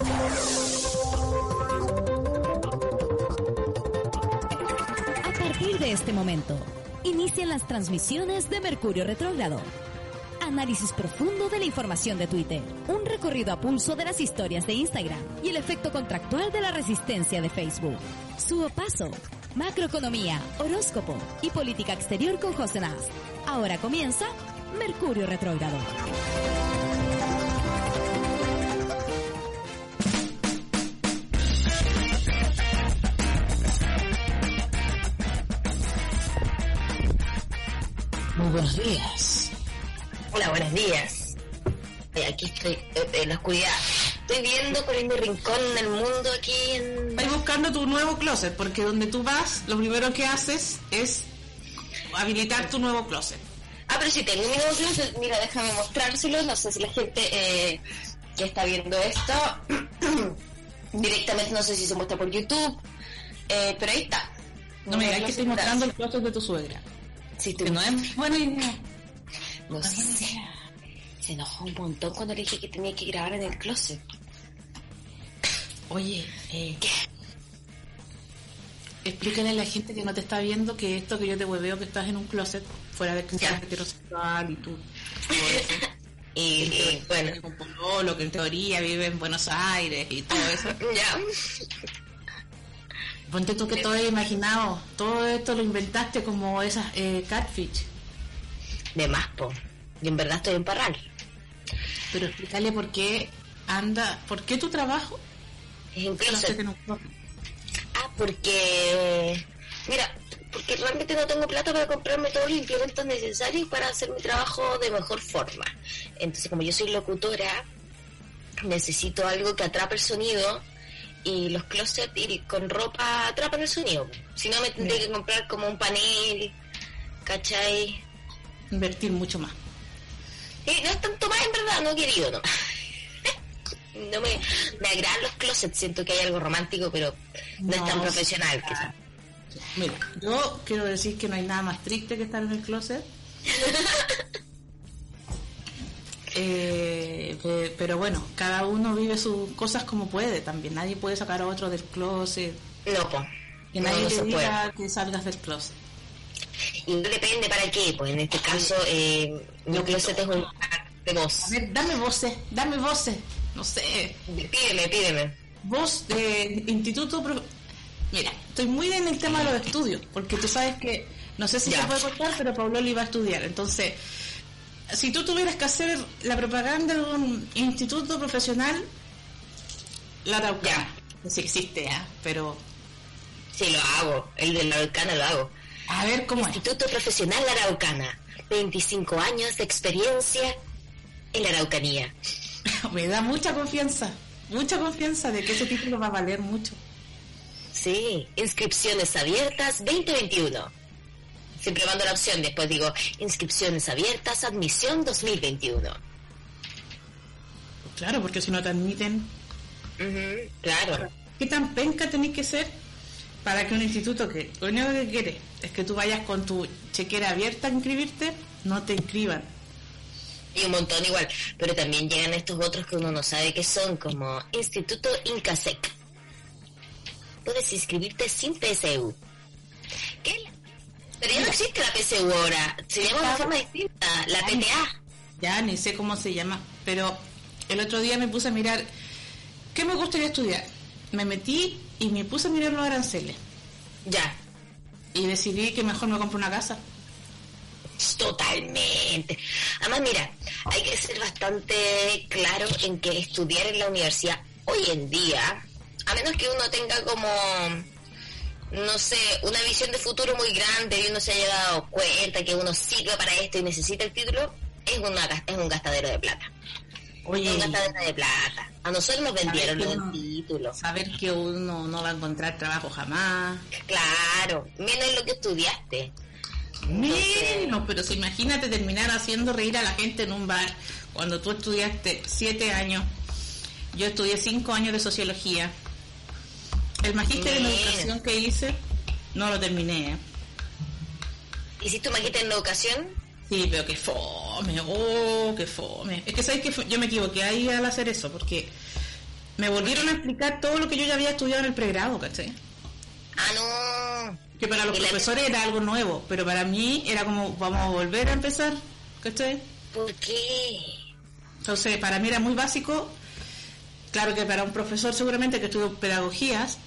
A partir de este momento, inician las transmisiones de Mercurio Retrógrado. Análisis profundo de la información de Twitter, un recorrido a pulso de las historias de Instagram y el efecto contractual de la resistencia de Facebook. Su paso, macroeconomía, horóscopo y política exterior con José Nas. Ahora comienza Mercurio Retrógrado. Buenos días. Hola, buenos días. Eh, Aquí estoy eh, en la oscuridad. Estoy viendo por mi rincón del mundo aquí en... Vais buscando tu nuevo closet, porque donde tú vas, lo primero que haces es habilitar tu nuevo closet. Ah, pero sí, tengo mi nuevo closet. Mira, déjame mostrárselo. No sé si la gente eh, que está viendo esto directamente, no sé si se muestra por YouTube. Eh, pero ahí está. No me digas que estoy mostrando el closet de tu suegra. Sí, tú Que no es buena idea. No sé si se enojó un montón cuando le dije que tenía que grabar en el closet. Oye, eh, explícale a la gente que no te está viendo que esto que yo te veo que estás en un closet, fuera de que seas heterosexual y tú. Y, y, bueno, pololo que en teoría vive en Buenos Aires y todo eso. ya. Ponte tú que todo es imaginado, todo esto lo inventaste como esas eh, catfish. De más, po. Y en verdad estoy en Parral. Pero explícale por qué anda, por qué tu trabajo Es en closet. Ah, porque... Mira, porque realmente no tengo plata para comprarme todos los implementos necesarios para hacer mi trabajo de mejor forma. Entonces, como yo soy locutora, necesito algo que atrape el sonido y los closets y con ropa atrapan el sonido. Si no, me tendría que comprar como un panel, ¿cachai? Invertir mucho más. Y no es tanto más en verdad, no he querido, no. No me, me agradan los closets, siento que hay algo romántico, pero no, es tan profesional. sí, quizás. Mira, yo quiero decir que no hay nada más triste que estar en el closet. Eh, pe- pero bueno, cada uno vive sus cosas como puede también. Nadie puede sacar a otro del closet. No, pues. Que No, nadie no se puede. que salgas del closet. Y no depende para qué, pues en este caso, eh, mi closet es un de voz. A ver, dame voces, dame voces. No sé, Pídeme, pídeme. voz de instituto. Pro- Mira, estoy muy en el tema de los estudios, porque tú sabes que, no sé si Ya. se puede contar, pero Pablo le iba a estudiar. Entonces, si tú tuvieras que hacer la propaganda de un instituto profesional, la Araucana, que sí existe, ¿ah? pero Sí, lo hago. El de la Araucana lo hago. a ver cómo es. Instituto Profesional Araucana. 25 años de experiencia en la Araucanía. Me da mucha confianza, mucha confianza de que ese título va a valer mucho. Sí, inscripciones abiertas 2021. Siempre mando la opción, después digo, inscripciones abiertas, admisión 2021. Claro, porque si no te admiten, claro. ¿qué tan penca tenés que ser para que un instituto que lo único que quiere es que tú vayas con tu chequera abierta a inscribirte, no te inscriban? Y un montón igual. Pero también llegan estos otros que uno no sabe qué son, como Instituto Incasec. Puedes inscribirte sin PSU. ¿Qué? Pero ya no existe la PSU ahora. Se llama de una forma distinta. La PTA. Ya ni sé cómo se llama, pero el otro día me puse a mirar qué me gustaría estudiar. Me metí y me puse a mirar los aranceles Ya. y decidí que mejor me compro una casa. Totalmente. Además, mira, hay que ser bastante claro en que estudiar en la universidad hoy en día, a menos que uno tenga como, no sé, una visión de futuro muy grande y uno se haya dado cuenta que uno sirve para esto y necesita el título, es, una, es un gastadero de plata. Oye, una gastadera de plata. A nosotros nos vendieron el título. Saber que uno no va a encontrar trabajo jamás. Claro, menos lo que estudiaste. Menos, pero si imagínate terminar haciendo reír a la gente en un bar cuando tú estudiaste siete años. Yo estudié cinco años de sociología. El magíster en educación que hice no lo terminé. ¿eh? ¿Hiciste un magíster en educación? Sí, pero que fome, oh, que fome. Es que sabes que yo me equivoqué ahí al hacer eso, porque me volvieron a explicar todo lo que yo ya había estudiado en el pregrado, ¿cachai? Ah, no. Que para los profesores era algo nuevo, pero para mí era como, vamos a volver a empezar, ¿cachai? ¿Por qué? Entonces, para mí era muy básico. Claro que para un profesor seguramente que estudió pedagogías,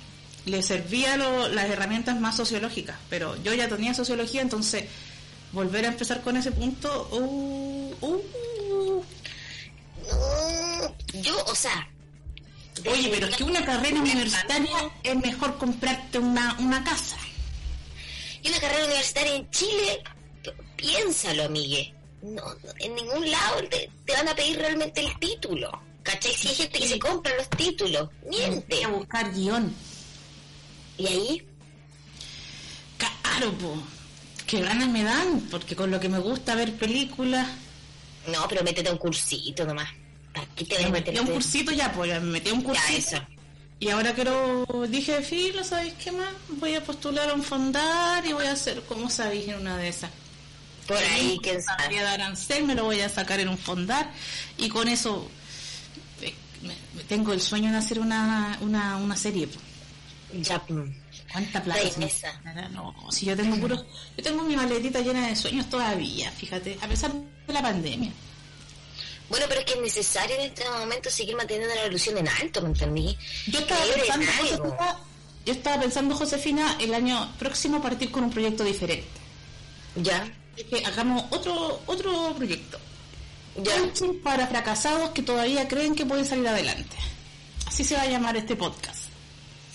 le servía las herramientas más sociológicas, pero yo ya tenía sociología, entonces volver a empezar con ese punto, uh, uh. yo, o sea... Oye, pero es que una carrera universitaria es mejor comprarte una, una casa. Y una carrera universitaria en Chile, piénsalo, amigue. No, en ningún lado te, van a pedir realmente el título. ¿Cachai? Si hay gente que se compra los títulos, miente. a buscar guion. ¿Y ahí? Claro, pues qué ganas me dan, porque con lo que me gusta ver películas. No, pero métete a un cursito nomás. Aquí te a un cursito ya, pues me metí a un cursito. Y ahora quiero, dije, filo, ¿sabéis qué más? Voy a postular a un fondar y voy a hacer, como sabéis, en una de esas. Por ahí, que Voy a dar arancel, me lo voy a sacar en un fondar y con eso eh, tengo el sueño de hacer una, una, una serie. Ya. ¿Cuánta plata? No, si yo tengo puro, yo tengo mi maletita llena de sueños todavía, fíjate, a pesar de la pandemia. Bueno, pero es que es necesario en este momento seguir manteniendo la ilusión en alto, ¿me entendí? Yo estaba pensando, Josefina, yo estaba pensando, Josefina, el año próximo partir con un proyecto diferente. Ya. que hagamos otro, otro proyecto. Ya. para fracasados que todavía creen que pueden salir adelante. Así se va a llamar este podcast.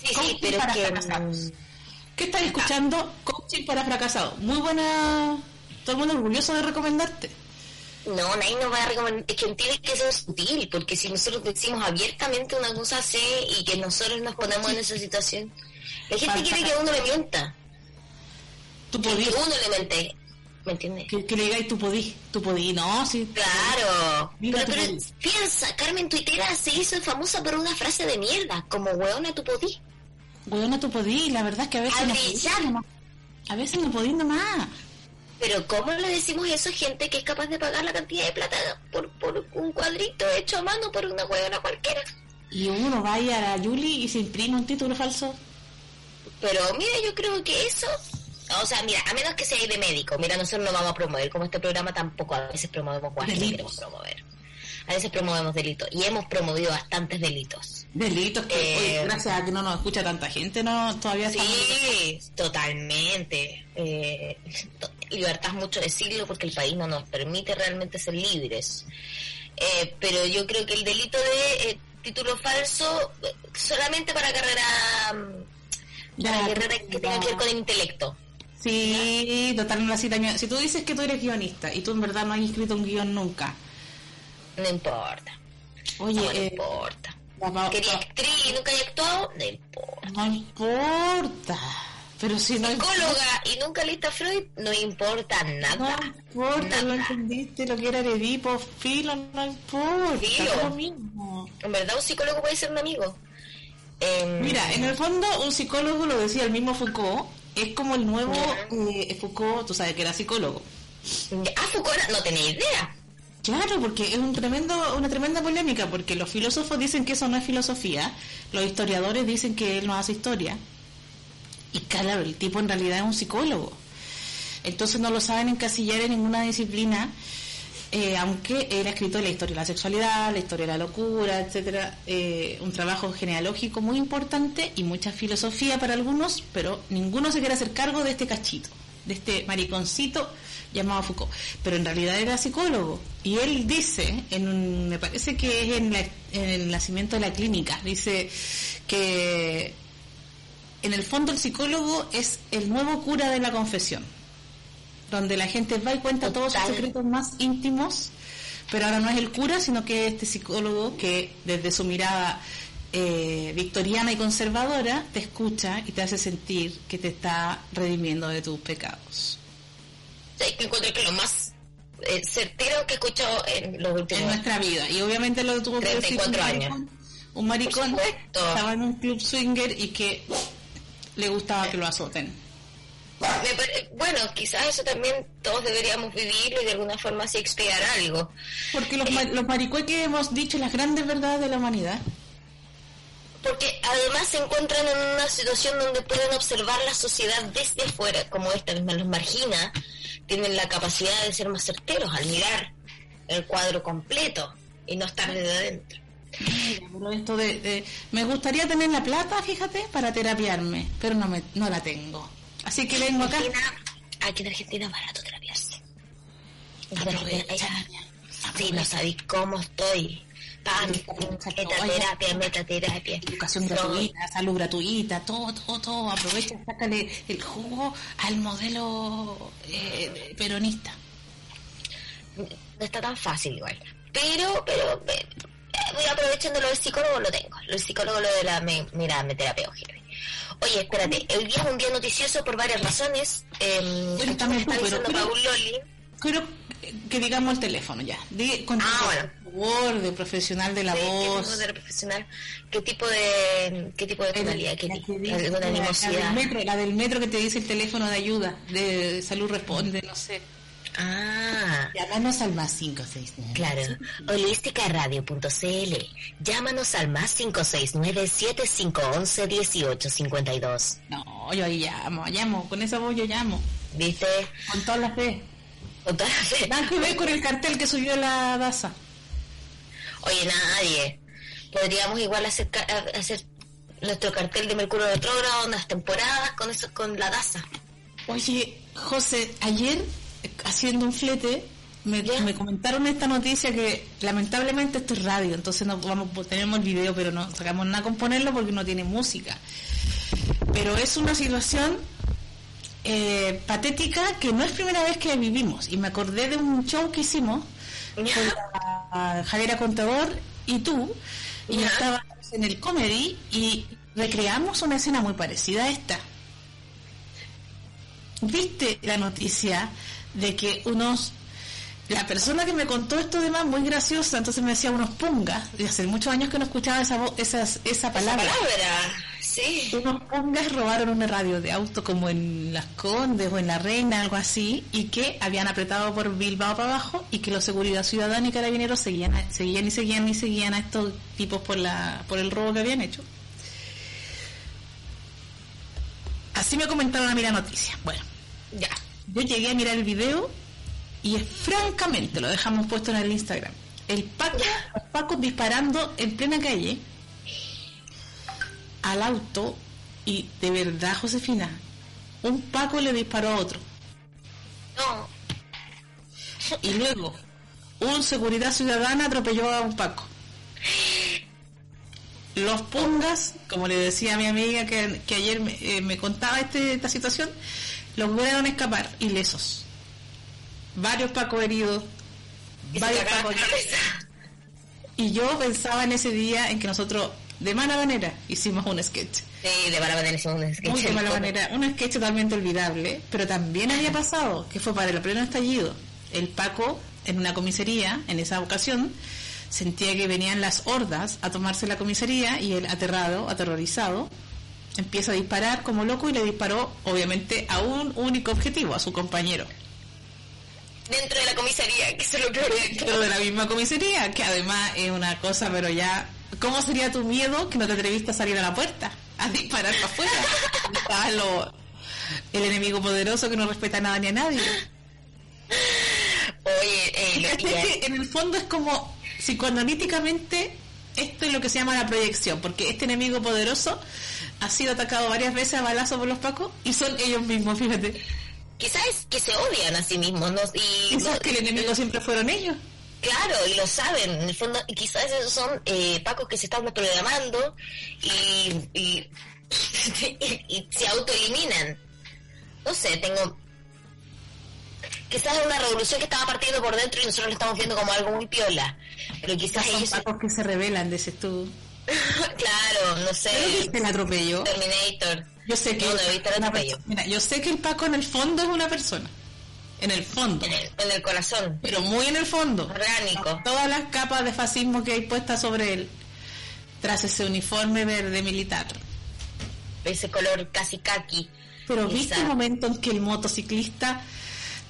Sí, sí, pero para que... Mm, ¿Qué estás escuchando? Coaching para fracasados. Muy buena... Todo el mundo orgulloso de recomendarte. No, nadie nos va a recomendar. Es que tiene que ser sutil, porque si nosotros decimos abiertamente una cosa así y que nosotros nos ponemos en esa situación, la gente quiere que uno le mienta. Tú podías. Que uno le mente. ¿Me entiendes? Que, le digáis tú podí, tú podí, no, sí. Claro. pero, piensa, Carmen Tuitera se hizo famosa por una frase de mierda, como weona tú podí. Weona tú podí, la verdad es que a veces no A veces no podí nomás. Pero ¿cómo le decimos eso a gente que es capaz de pagar la cantidad de plata por, por un cuadrito hecho a mano por una weona cualquiera? Y uno vaya a la Yuli y se imprime un título falso. Pero mira, yo creo que eso o sea, mira, a menos que sea de médico, mira, nosotros no vamos a promover, como este programa tampoco a veces promovemos cosas que queremos promover. A veces promovemos delitos y hemos promovido bastantes delitos. Delitos que, eh, gracias a que no nos escucha tanta gente, no todavía Sí, totalmente. Eh, libertad es mucho decirlo porque el país no nos permite realmente ser libres. Eh, pero yo creo que el delito de eh, título falso solamente para carrera, para carrera que tenga que ver con el intelecto. Sí, totalmente. Si tú dices que tú eres guionista y tú en verdad no has escrito un guion nunca. No importa. Oye, no, eh, importa. Quería actriz y nunca he actuado, no importa. No importa. Pero si no Psicóloga y nunca leíste a Freud, no importa nada. No importa, no entendiste lo que era el Edipo, filo, no importa. Filo. Lo mismo. En verdad, un psicólogo puede ser un amigo. Mira, en el fondo, un psicólogo lo decía el mismo Foucault es como el nuevo eh, Foucault, tú sabes que era psicólogo. Ah, Foucault no tenía idea. Claro, porque es un tremendo, una tremenda polémica, porque los filósofos dicen que eso no es filosofía, los historiadores dicen que él no hace historia, y claro, el tipo en realidad es un psicólogo. Entonces no lo saben encasillar en ninguna disciplina eh, aunque él ha escrito la historia de la sexualidad, la historia de la locura, etcétera, eh, un trabajo genealógico muy importante y mucha filosofía para algunos, pero ninguno se quiere hacer cargo de este cachito, de este mariconcito llamado Foucault. Pero en realidad era psicólogo y él dice, en me parece que es en, en el nacimiento de la clínica, dice que en el fondo el psicólogo es el nuevo cura de la confesión donde la gente va y cuenta todos sus secretos más íntimos pero ahora no es el cura, sino que es este psicólogo que desde su mirada eh, victoriana y conservadora te escucha y te hace sentir que te está redimiendo de tus pecados. Sí, que encuentro que lo más eh, certero que he escuchado en los últimos En nuestra vida. Y obviamente lo tuvo que decir un 34 años. maricón, un maricón estaba en un club swinger y que le gustaba que lo azoten. Pare- bueno, quizás eso también todos deberíamos vivirlo y de alguna forma así expiar algo. Porque los, ma- los maricueques hemos dicho las grandes verdades de la humanidad. Porque además se encuentran en una situación donde pueden observar la sociedad desde afuera, como esta misma los margina, tienen la capacidad de ser más certeros al mirar el cuadro completo y no estar desde adentro. Mira, esto de, de- me gustaría tener la plata, fíjate, para terapiarme, pero no me, no la tengo. Así que vengo acá. Argentina, aquí en Argentina es barato terapiarse. Aprovecha, Sí, no sabéis cómo estoy. Aprovecha todo, metaterapia, metaterapia. Educación gratuita, salud gratuita, todo, todo, todo. Aprovecha, sácale el jugo al modelo eh, peronista. no está tan fácil igual. Pero, pero, eh, voy aprovechando lo del psicólogo, lo tengo. Lo del psicólogo, lo de la, me, mira, me terapia. Oye, espérate, hoy día es un día noticioso por varias razones. Eh, Cuéntame está tú, pero- pero- Paul Loli. Que digamos el teléfono ya. Di, con Ah, bueno. de profesional de la Sí, ¿Qué tipo voz. de profesional? ¿Qué tipo de, qué tipo de tonalidad? ¿Qué La que dice- ¿Alguna la- la del metro, la del metro que te dice el teléfono de ayuda, de salud responde, no sé. Ah, Llámanos al más 569. claro. Holisticaradio.cl. Llámanos al más 569-7511-1852. No, yo ahí llamo, llamo, con esa voz yo llamo, ¿Viste? con toda la fe. Vez. Nada que ver con el cartel que subió la Daza. Oye, nadie. Podríamos igual hacer, nuestro cartel de Mercurio Retrógrado, unas temporadas con eso, con la DASA. Oye, José, ayer eh, haciendo un flete me, comentaron esta noticia que lamentablemente esto es radio, entonces no vamos tenemos el video, pero no sacamos nada con ponerlo porque no tiene música. Pero es una situación eh, patética que no es primera vez que vivimos. Y me acordé de un show que hicimos con la Javiera Contador y tú y Ya. estábamos en el comedy y recreamos una escena muy parecida a esta. Viste la noticia de que unos la persona que me contó esto demás muy graciosa entonces me decía unos pungas y hace muchos años que no escuchaba esa vo- esas, esa palabra Palabra, sí. unos pungas robaron una radio de auto como en Las Condes o en La Reina, algo así, y que habían apretado por Bilbao para abajo y que los seguridad ciudadana y carabineros seguían, seguían y seguían y seguían a estos tipos por, la, por el robo que habían hecho. Así me comentaron a mí la noticia. Bueno, Ya. yo llegué a mirar el video y es francamente, lo dejamos puesto en el Instagram, el Paco, los Pacos disparando en plena calle al auto y de verdad, Josefina, un Paco le disparó a otro. No. Y luego, un seguridad ciudadana atropelló a un Paco. Los pungas, como le decía a mi amiga que, que ayer me, eh, me contaba este- esta situación, lograron escapar ilesos. Varios Pacos heridos, varios cabeza. Y yo pensaba en ese día en que nosotros, de mala manera, hicimos un sketch. Sí, de mala manera hicimos un sketch. Muy de mala manera, un sketch totalmente olvidable, pero también había pasado, que fue para el pleno estallido. El Paco, en una comisaría, en esa ocasión, sentía que venían las hordas a tomarse la comisaría y él, aterrado, aterrorizado, empieza a disparar como loco y le disparó, obviamente, a un único objetivo, a su compañero. Dentro de la comisaría, que se lo peor de todo. Pero de la misma comisaría, que además es una cosa, pero ya... ¿Cómo sería tu miedo que no te atreviste a salir a la puerta? A disparar para afuera. Estaba lo- el enemigo poderoso que no respeta nada ni a nadie. Oye, eh, lo- ya- que en el fondo es como psicoanalíticamente esto es lo que se llama la proyección, porque este enemigo poderoso ha sido atacado varias veces a balazo por los pacos y son ellos mismos, fíjate. quizás es que se odian a sí mismos, ¿no? Y Quizás no- que el enemigo siempre fueron ellos. Claro, y lo saben, en el fondo, y quizás esos son eh, pacos que se están programando y, y, y se autoeliminan. No sé, tengo... quizás es una revolución que estaba partiendo por dentro y nosotros lo estamos viendo como algo muy piola. Pero quizás Son ellos... pacos que se revelan, dices tú. claro, no sé. ¿El atropello? Terminator. Yo sé que No, no el atropello. Mira, yo sé que el Paco en el fondo es una persona. En el fondo. En el, en el corazón. Pero muy en el fondo. Orgánico. Todas las capas de fascismo que hay puestas sobre él. Tras ese uniforme verde militar. Ese color casi kaki. Pero ¿viste el momento en que el motociclista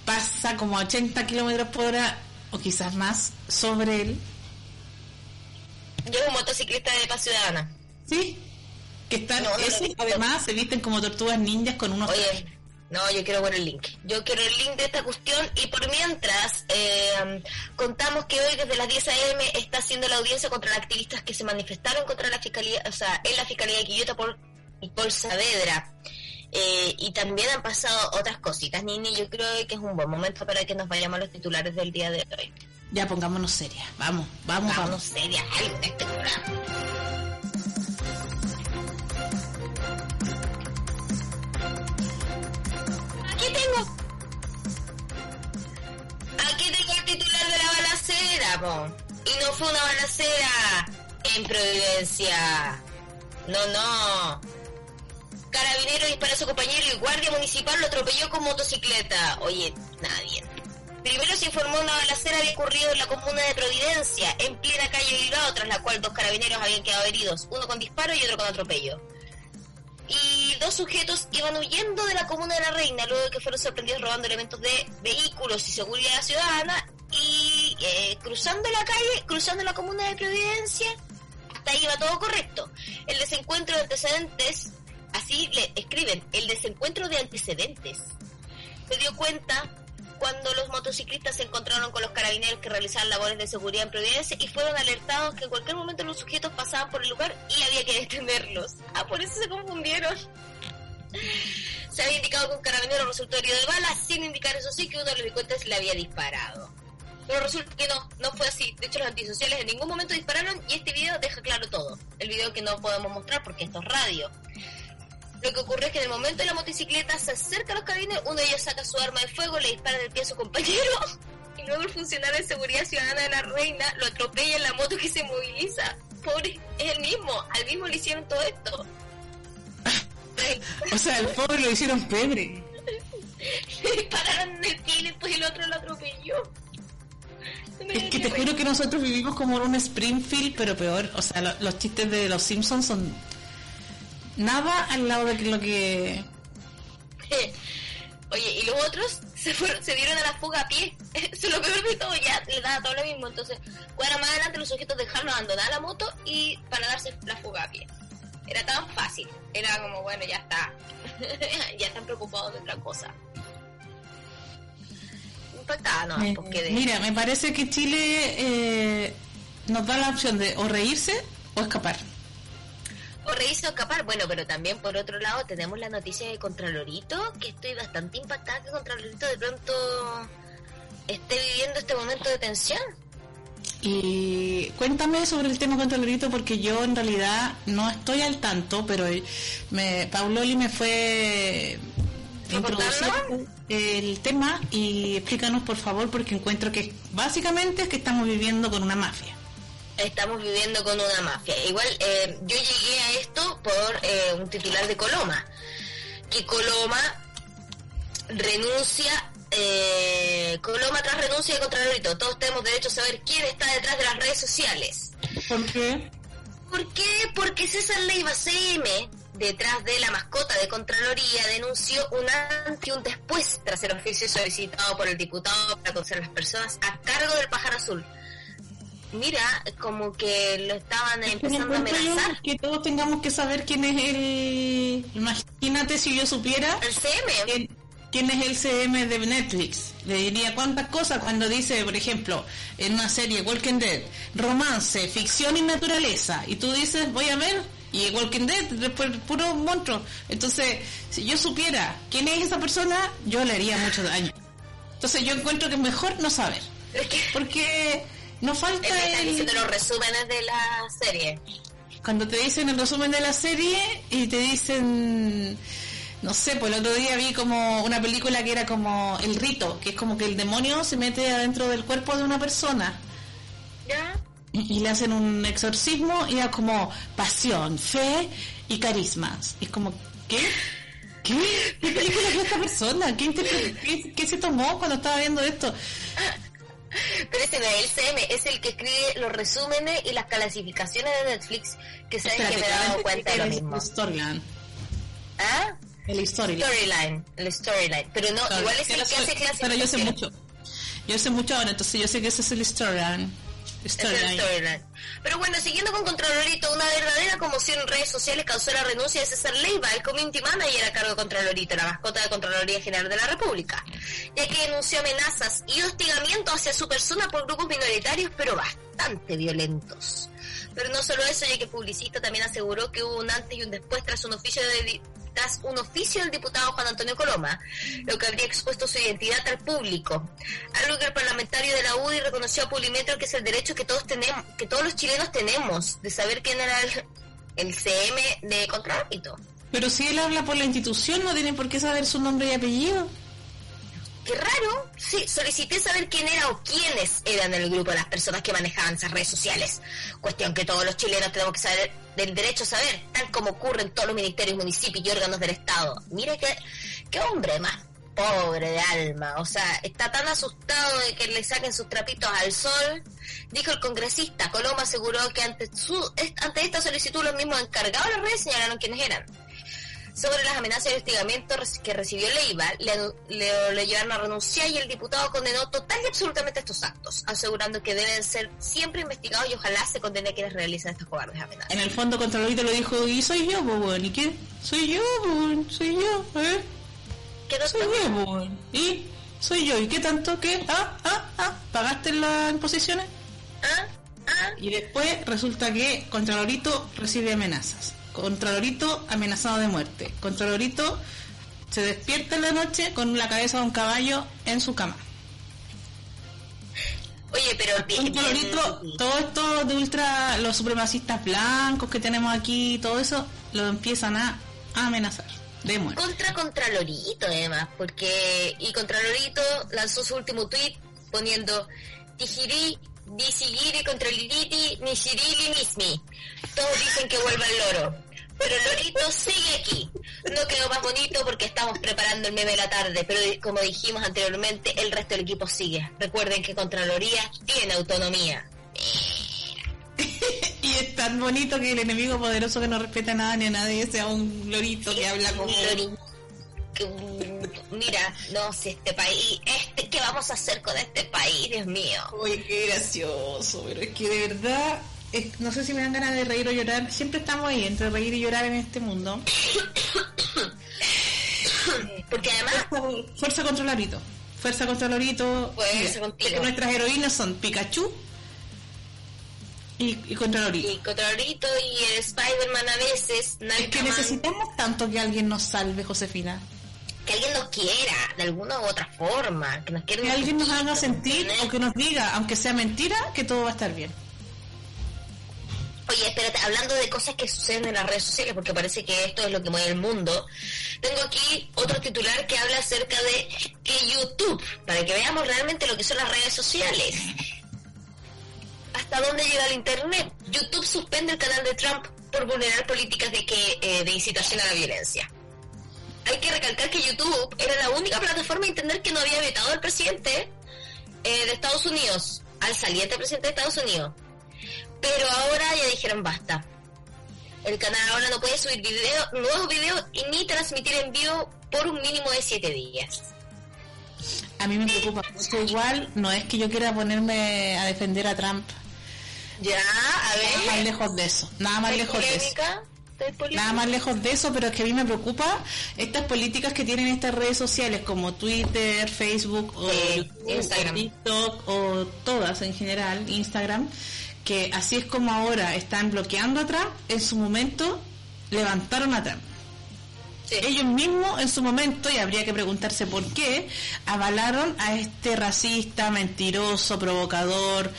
pasa como a 80 kilómetros por hora, o quizás más, sobre él? Yo soy un motociclista de paz ciudadana. ¿Sí? Que están, No, no esos además se visten como tortugas ninjas con unos Oye, no, yo quiero ver el link. Yo quiero el link de esta cuestión y por mientras eh, contamos que hoy desde las 10 a.m. está haciendo la audiencia contra los activistas que se manifestaron contra la fiscalía, o sea, en la fiscalía de Quillota por, y por Saavedra. Eh, y también han pasado otras cositas, Nini. Yo creo que es un buen momento para que nos vayamos a los titulares del día de hoy. Ya pongámonos serias. Vamos, vamos, Vamos, vamos. seria, algo en este programa. Tengo. Aquí tengo el titular de la balacera, po. Y no fue una balacera en Providencia. No, no. Carabinero disparó a su compañero y guardia municipal lo atropelló con motocicleta. Oye, nadie. Primero se informó una balacera había ocurrido en la comuna de Providencia, en plena calle Bilbao, tras la cual dos carabineros habían quedado heridos, uno con disparo y otro con atropello. Y dos sujetos iban huyendo de la comuna de la Reina, luego de que fueron sorprendidos robando elementos de vehículos y seguridad ciudadana, y eh, cruzando la calle, cruzando la comuna de Providencia, hasta ahí iba todo correcto. El desencuentro de antecedentes, así le escriben, el desencuentro de antecedentes se dio cuenta cuando los motociclistas se encontraron con los carabineros que realizaban labores de seguridad en Providencia y fueron alertados que en cualquier momento los sujetos pasaban por el lugar y había que detenerlos. Ah, por eso se confundieron. Se había indicado que un carabinero resultó herido de bala, sin indicar eso sí que uno de los delincuentes le había disparado. Pero resulta que no, no fue así. De hecho, los antisociales en ningún momento dispararon y este video deja claro todo. El video que no podemos mostrar porque esto es radio. Lo que ocurre es que en el momento de la motocicleta se acerca a los carabineros, uno de ellos saca su arma de fuego, le dispara en el pie a su compañero y luego el funcionario de seguridad ciudadana de la reina lo atropella en la moto que se moviliza. Pobre, es el mismo, al mismo le hicieron todo esto. O sea, el pobre lo hicieron pebre. Le dispararon en el pie y después el otro lo atropelló. Es que te juro que nosotros vivimos como en un Springfield, pero peor. O sea, lo- los chistes de los Simpsons son nada al lado de lo que... Oye, y los otros se fueron, se dieron a la fuga a pie. Eso es lo peor de todo, ya le daba todo lo mismo. Entonces, cuadra más adelante los sujetos dejaron abandonar la moto y para darse la fuga a pie. Era tan fácil. Era como, bueno, ya está. ya están preocupados de otra cosa. Impactada, no, Eh, pues quedé. Mira, me parece que Chile eh, nos da la opción de o reírse o escapar. O escapar. Bueno, pero también por otro lado tenemos la noticia de Contralorito, que estoy bastante impactada que Contralorito de pronto esté viviendo este momento de tensión. Y cuéntame sobre el tema Contralorito porque yo en realidad no estoy al tanto, pero me, Pauloli me fue introduciendo el tema y explícanos por favor porque encuentro que básicamente es que estamos viviendo con una mafia. Estamos viviendo con una mafia. Igual eh, yo llegué a esto por eh, un titular de Coloma, que Coloma renuncia, eh, Coloma tras renuncia de Contralorito. Todos tenemos derecho a saber quién está detrás de las redes sociales. ¿Por qué? ¿Por qué? Porque César Leiva CM, detrás de la mascota de Contraloría, denunció un antes y un después tras el oficio solicitado por el diputado para conocer las personas a cargo del pájaro azul. Mira, como que lo estaban empezando a amenazar. que todos tengamos que saber quién es el... Imagínate si yo supiera El CM. quién, quién es el CM de Netflix. Le diría cuántas cosas cuando dice, por ejemplo, en una serie Walking Dead, romance, ficción y naturaleza. Y tú dices, voy a ver, y Walking Dead, después puro monstruo. Entonces, si yo supiera quién es esa persona, yo le haría mucho daño. Entonces yo encuentro que es mejor no saber. Porque no falta el- diciendo los resúmenes de la serie. cuando te dicen el resumen de la serie y te dicen no sé, pues el otro día vi como una película que era como El Rito, que es como que el demonio se mete adentro del cuerpo de una persona. ¿Ya? Y, y le hacen un exorcismo y es como pasión, fe y carismas. Y es como, ¿qué? ¿Qué? ¿Qué película es esta persona? ¿Qué, qué, qué se tomó cuando estaba viendo esto? Pero ese no es el CM, es el que escribe los resúmenes y las clasificaciones de Netflix, que sabes que me he dado Espérate, cuenta de lo mismo. El storyline. ¿Ah? El storyline. Storyline, el storyline. Pero no, igual es el que hace clasificación. Pero yo sé mucho. Yo sé mucho ahora, entonces yo sé que ese es el storyline. Storyline. storyline. Pero bueno, siguiendo con Contralorito, una verdadera conmoción en redes sociales causó la renuncia de César Leiva, el community manager a cargo de Contralorito, la mascota de Contraloría General de la República, ya que denunció amenazas y hostigamiento hacia su persona por grupos minoritarios, pero bastante violentos. Pero no solo eso, ya que el publicista también aseguró que hubo un antes y un después tras un oficio de un oficio del diputado Juan Antonio Coloma, lo que habría expuesto su identidad al público. Algo que el parlamentario de la UDI reconoció a Pulimetro que es el derecho que todos tenemos, que todos los chilenos tenemos de saber quién era el, CM de Contralorito. Pero si él habla por la institución, no tiene por qué saber su nombre y apellido. Qué raro. Sí, solicité saber quién era o quiénes eran el grupo de las personas que manejaban esas redes sociales. Cuestión que todos los chilenos tenemos que saber del derecho a saber, tal como ocurre en todos los ministerios, municipios y órganos del Estado. Mire qué, qué hombre más pobre de alma. O sea, está tan asustado de que le saquen sus trapitos al sol. Dijo el congresista. Coloma aseguró que ante, su, ante esta solicitud los mismos encargados de las redes señalaron quiénes eran sobre las amenazas y hostigamientos reci- que recibió Leiva, le, le, le llevaron a renunciar y el diputado condenó total y absolutamente estos actos, asegurando que deben ser siempre investigados y ojalá se condene a quienes realizan estas cobardes amenazas. En el fondo, Contralorito lo dijo, y soy yo, pues, weón. ¿Y qué? Soy yo, pues, weón. Soy yo, ¿eh? Quedó Soy tan- yo, pues, weón. ¿Y? Soy yo. ¿Y qué tanto? ¿Qué? ¿Ah? ¿Ah? ¿Ah? ¿Pagaste las imposiciones? ¿Ah? ¿Ah? Y después resulta que Contralorito recibe amenazas. Contralorito amenazado de muerte. Contralorito se despierta en la noche con la cabeza de un caballo en su cama. Oye, pero bien- Contralorito, bien- todo esto de ultra, los supremacistas blancos que tenemos aquí, todo eso, lo empiezan a amenazar de muerte. contra Contralorito además, porque y Contralorito lanzó su último tweet poniendo Tijiri, Disigiri, Contraliriti, Nishirili, Nismi. Todos dicen que vuelva el loro. Pero Lorito sigue aquí. No quedó más bonito porque estamos preparando el meme de la tarde, pero como dijimos anteriormente, el resto del equipo sigue. Recuerden que Contraloría tiene autonomía. Y es tan bonito que el enemigo poderoso que no respeta a nada ni a nadie sea un lorito que habla como... Que, mira, no, si este país, este, ¿qué vamos a hacer con este país, Dios mío? Uy, qué gracioso, pero es que de verdad, es- no sé si me dan ganas de reír o llorar. Siempre estamos ahí, entre reír y llorar en este mundo. Porque además, Fuerza, fuerza contra Lorito. Fuerza contra Lorito. Fuerza Mira. Nuestras heroínas son Pikachu y, y contra Lorito. y Contralorito y el Spider-Man a veces, Es que necesitamos tanto que alguien nos salve, Josefina. Que alguien nos quiera, de alguna u otra forma, que nos quiera Que alguien nos haga sentir ¿entendés? o que nos diga, aunque sea mentira, que todo va a estar bien. Oye, espérate, hablando de cosas que suceden en las redes sociales, porque parece que esto es lo que mueve el mundo, tengo aquí otro titular que habla acerca de que YouTube, para que veamos realmente lo que son las redes sociales. ¿Hasta dónde llega el Internet? YouTube suspende el canal de Trump por vulnerar políticas de, que, eh, de incitación a la violencia. Hay que recalcar que YouTube era la única plataforma de Internet que no había vetado al presidente eh, de Estados Unidos, al saliente presidente de Estados Unidos. Pero ahora ya dijeron basta. El canal ahora no puede subir video, nuevos videos y ni transmitir en vivo por un mínimo de 7 días. A mí me preocupa mucho igual, no es que yo quiera ponerme a defender a Trump, Ya, a nada más ver. lejos de eso, nada más ¿Hay lejos de eso. Nada más lejos de eso, pero es que a mí me preocupa estas políticas que tienen estas redes sociales como Twitter, Facebook o Instagram. o TikTok o todas en general, Instagram, que así es como ahora están bloqueando a Trump, en su momento levantaron a Trump. Sí. Ellos mismos en su momento, y habría que preguntarse por qué, avalaron a este racista, mentiroso, provocador,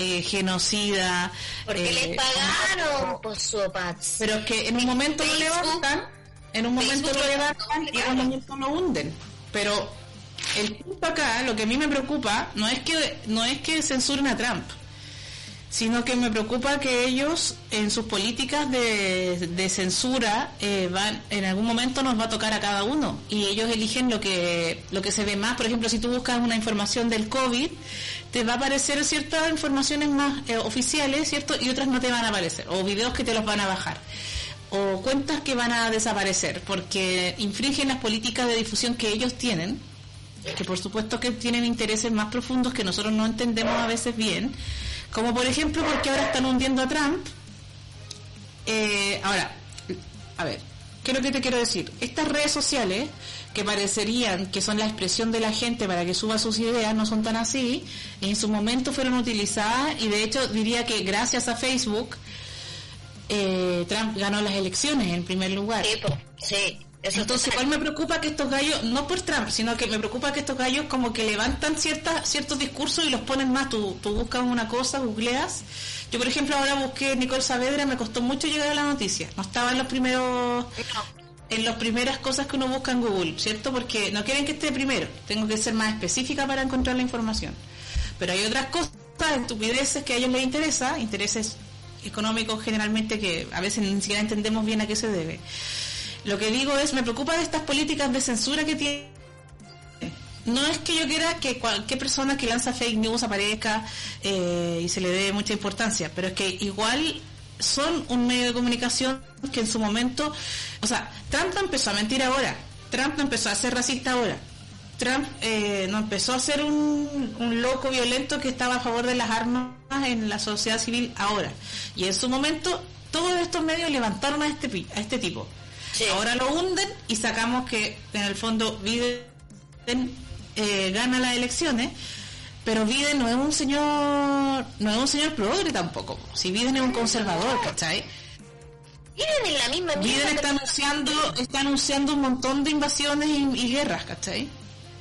eh, genocida. Porque eh, les pagaron por su Pats. pero es que en un momento lo Facebook. levantan En un momento Facebook lo lo levantan y en un momento lo hunden. Pero el punto acá, lo que a mí me preocupa, no es que no es que censuren a Trump, sino que me preocupa que ellos en sus políticas de, de censura eh, van en algún momento nos va a tocar a cada uno. Y ellos eligen lo que lo que se ve más. Por ejemplo si tú buscas una información del COVID te va a aparecer ciertas informaciones más eh, oficiales cierto y otras no te van a aparecer. O videos que te los van a bajar. O cuentas que van a desaparecer. Porque infringen las políticas de difusión que ellos tienen. Que por supuesto que tienen intereses más profundos que nosotros no entendemos a veces bien, como por ejemplo porque ahora están hundiendo a Trump. Eh, ahora, a ver, ¿qué es lo que te quiero decir? Estas redes sociales, que parecerían que son la expresión de la gente para que suba sus ideas, no son tan así, en su momento fueron utilizadas y de hecho diría que gracias a Facebook, eh, Trump ganó las elecciones en primer lugar. Sí, sí. Eso Entonces igual me preocupa que estos gallos, no por Trump, sino que me preocupa que estos gallos como que levantan ciertas, ciertos discursos y los ponen más. Tú, tú buscas una cosa, googleas. Yo por ejemplo ahora busqué Nicole Saavedra, me costó mucho llegar a la noticia. No estaba en los primeros, en las primeras cosas que uno busca en Google, ¿cierto? Porque no quieren que esté primero. Tengo que ser más específica para encontrar la información. Pero hay otras cosas, estupideces que a ellos les interesa, intereses económicos generalmente que a veces ni siquiera entendemos bien a qué se debe. Lo que digo es, me preocupa de estas políticas de censura que tiene. No es que yo quiera que cualquier persona que lanza fake news aparezca eh, y se le dé mucha importancia, pero es que igual son un medio de comunicación que en su momento, o sea, Trump no empezó a mentir ahora, Trump no empezó a ser racista ahora, Trump eh, no empezó a ser un, loco violento que estaba a favor de las armas en la sociedad civil ahora. Y en su momento todos estos medios levantaron a este, a este tipo. Sí. Ahora lo hunden y sacamos que en el fondo Biden eh, gana las elecciones, pero Biden no es un señor, no es un señor progre tampoco. Si Biden es un conservador, ¿cachai? Viven en la misma Biden está que- anunciando, está anunciando un montón de invasiones y, y guerras, ¿cachai?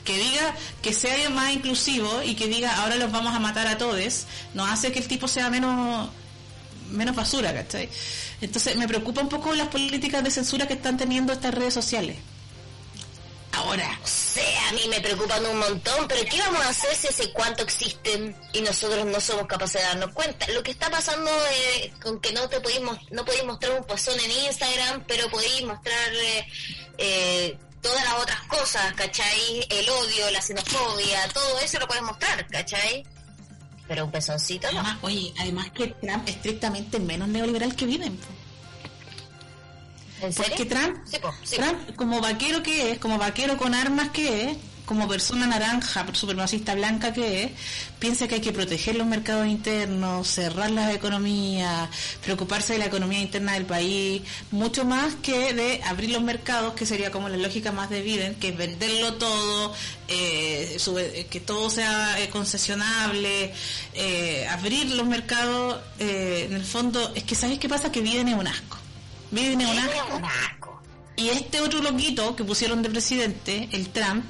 Que diga que sea más inclusivo y que diga ahora los vamos a matar a todos, nos hace que el tipo sea menos menos basura, ¿cachai? Entonces me preocupa un poco las políticas de censura que están teniendo estas redes sociales. Ahora, No sé, a mí me preocupan un montón, pero ¿qué vamos a hacer si ese cuánto existen y nosotros no somos capaces de darnos cuenta? Lo que está pasando eh, con que no te podéis, no podéis mostrar un pozón en Instagram, pero podéis mostrar eh, eh, todas las otras cosas, ¿cachai? El odio, la xenofobia, todo eso lo puedes mostrar, ¿cachai? Pero un pezoncito no. además, oye, además que Trump es estrictamente menos neoliberal que Biden. po. ¿En serio? Porque Trump, Sí, po, sí, po. Trump, como vaquero que es, como vaquero con armas que es, como persona naranja, supremacista blanca que es, piensa que hay que proteger los mercados internos, cerrar las economías, preocuparse de la economía interna del país, mucho más que de abrir los mercados, que sería como la lógica más de Biden, que es venderlo todo, eh, sube- que todo sea eh, concesionable, eh, abrir los mercados, eh, en el fondo, es que ¿sabes qué pasa? Que Biden es un asco. Biden es. Un asco. Y este otro loquito que pusieron de presidente, el Trump,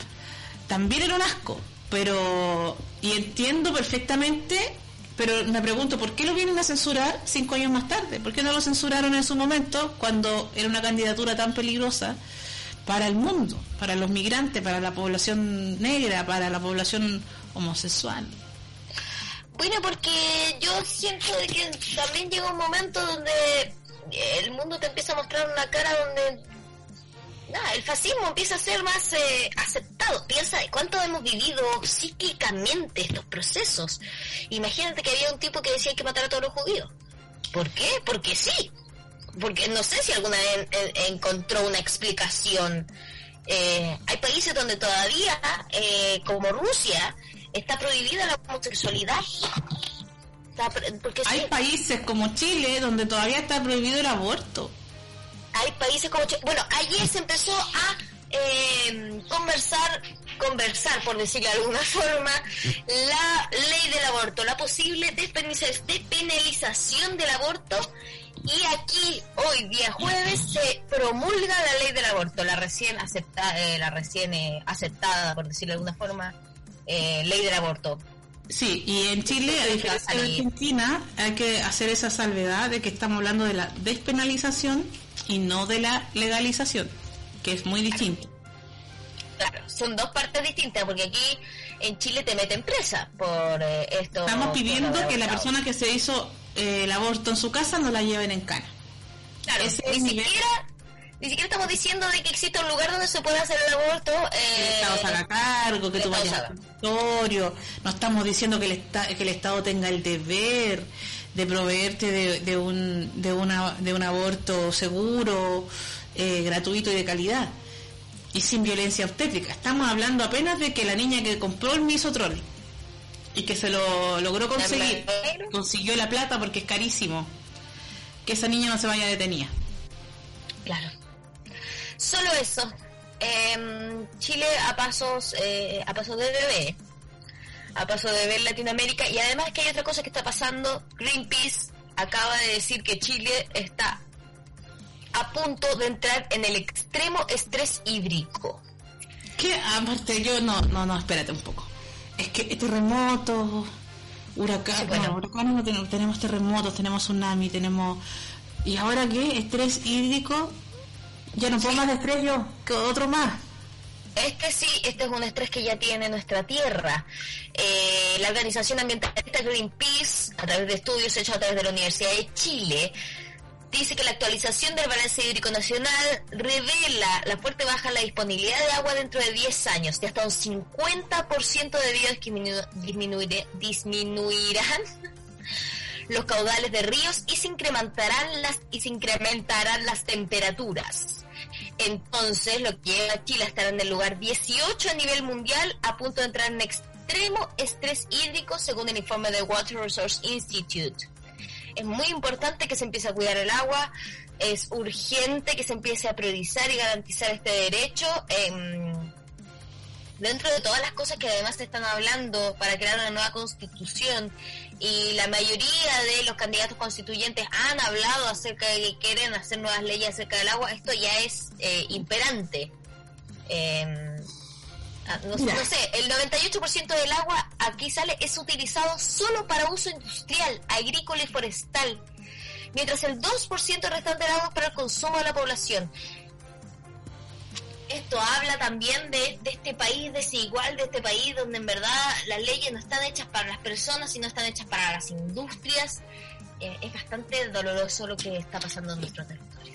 también era un asco. Pero, y entiendo perfectamente, pero me pregunto, ¿por qué lo vienen a censurar cinco años más tarde? ¿Por qué no lo censuraron en su momento cuando era una candidatura tan peligrosa para el mundo, para los migrantes, para la población negra, para la población homosexual? Bueno, porque yo siento que también llega un momento donde el mundo te empieza a mostrar una cara donde nada, el fascismo empieza a ser más eh, aceptado. Piensa de cuánto hemos vivido cíclicamente estos procesos. Imagínate que había un tipo que decía hay que matar a todos los judíos. ¿Por qué? Porque sí. Porque no sé si alguna vez encontró una explicación. Eh, hay países donde todavía, eh, como Rusia, está prohibida la homosexualidad. Está sí, Hay países como Chile donde todavía está prohibido el aborto. Hay países como bueno ayer se empezó a eh, conversar conversar por decirlo de alguna forma la ley del aborto la posible despenaliza- despenalización del aborto. Y aquí hoy día jueves se promulga la ley del aborto la recién aceptada la recién eh, aceptada por decirlo de alguna forma eh, ley del aborto. Sí, y en Chile, a diferencia de Argentina, hay que hacer esa salvedad de que estamos hablando de la despenalización y no de la legalización. que es muy distinto. Claro, son dos partes distintas, porque aquí en Chile te meten presa por eh, esto. Estamos pidiendo que la persona que se hizo eh, el aborto en su casa no la lleven en cana. Claro, ese ni nivel- siquiera, ni siquiera estamos diciendo de que existe un lugar donde se puede hacer el aborto. Que el eh, Estado se haga cargo, que el tú vayas al consultorio. No estamos diciendo que el, esta- que el Estado tenga el deber de proveerte de, de un, de, una, de un aborto seguro, eh, gratuito y de calidad. Y sin violencia obstétrica. Estamos hablando apenas de que la niña que compró el misotrol y que se lo logró conseguir, consiguió la plata porque es carísimo, que esa niña no se vaya detenida. Claro. Solo eso. Em, Chile a pasos, eh, a pasos de bebé. A paso de ver Latinoamérica. Y además que hay otra cosa que está pasando. Greenpeace acaba de decir que Chile está a punto de entrar en el extremo estrés hídrico. Que aparte yo no, no, no, espérate un poco. Es que terremotos, huracanes, Sí, bueno. no, huracanes no tenemos, tenemos terremotos, tenemos tsunami, tenemos... ¿Y ahora qué? Estrés hídrico. Ya no puedo más de estrés yo, que otro más. Este sí, este es un estrés que ya tiene nuestra tierra. Eh, la organización ambientalista Greenpeace, a través de estudios hechos a través de la Universidad de Chile, dice que la actualización del balance hídrico nacional revela la fuerte baja en la disponibilidad de agua dentro de 10 años, de hasta un 50% debido a que disminu- disminuirán los caudales de ríos y se incrementarán las y se incrementarán las temperaturas. Entonces, lo que lleva a Chile a estar en el lugar 18 a nivel mundial, a punto de entrar en extremo estrés hídrico, según el informe de Water Resource Institute. Es muy importante que se empiece a cuidar el agua, es urgente que se empiece a priorizar y garantizar este derecho. em, dentro de todas las cosas que además se están hablando para crear una nueva constitución y la mayoría de los candidatos constituyentes han hablado acerca de que quieren hacer nuevas leyes acerca del agua, esto ya es eh, imperante. Eh, no, Mira. no sé, el 98% del agua aquí sale es utilizado solo para uso industrial, agrícola y forestal, mientras el 2% restante del agua es para el consumo de la población esto habla también de, este país desigual, de este país donde en verdad las leyes no están hechas para las personas, sino están hechas para las industrias. Eh, es bastante doloroso lo que está pasando en nuestro territorio.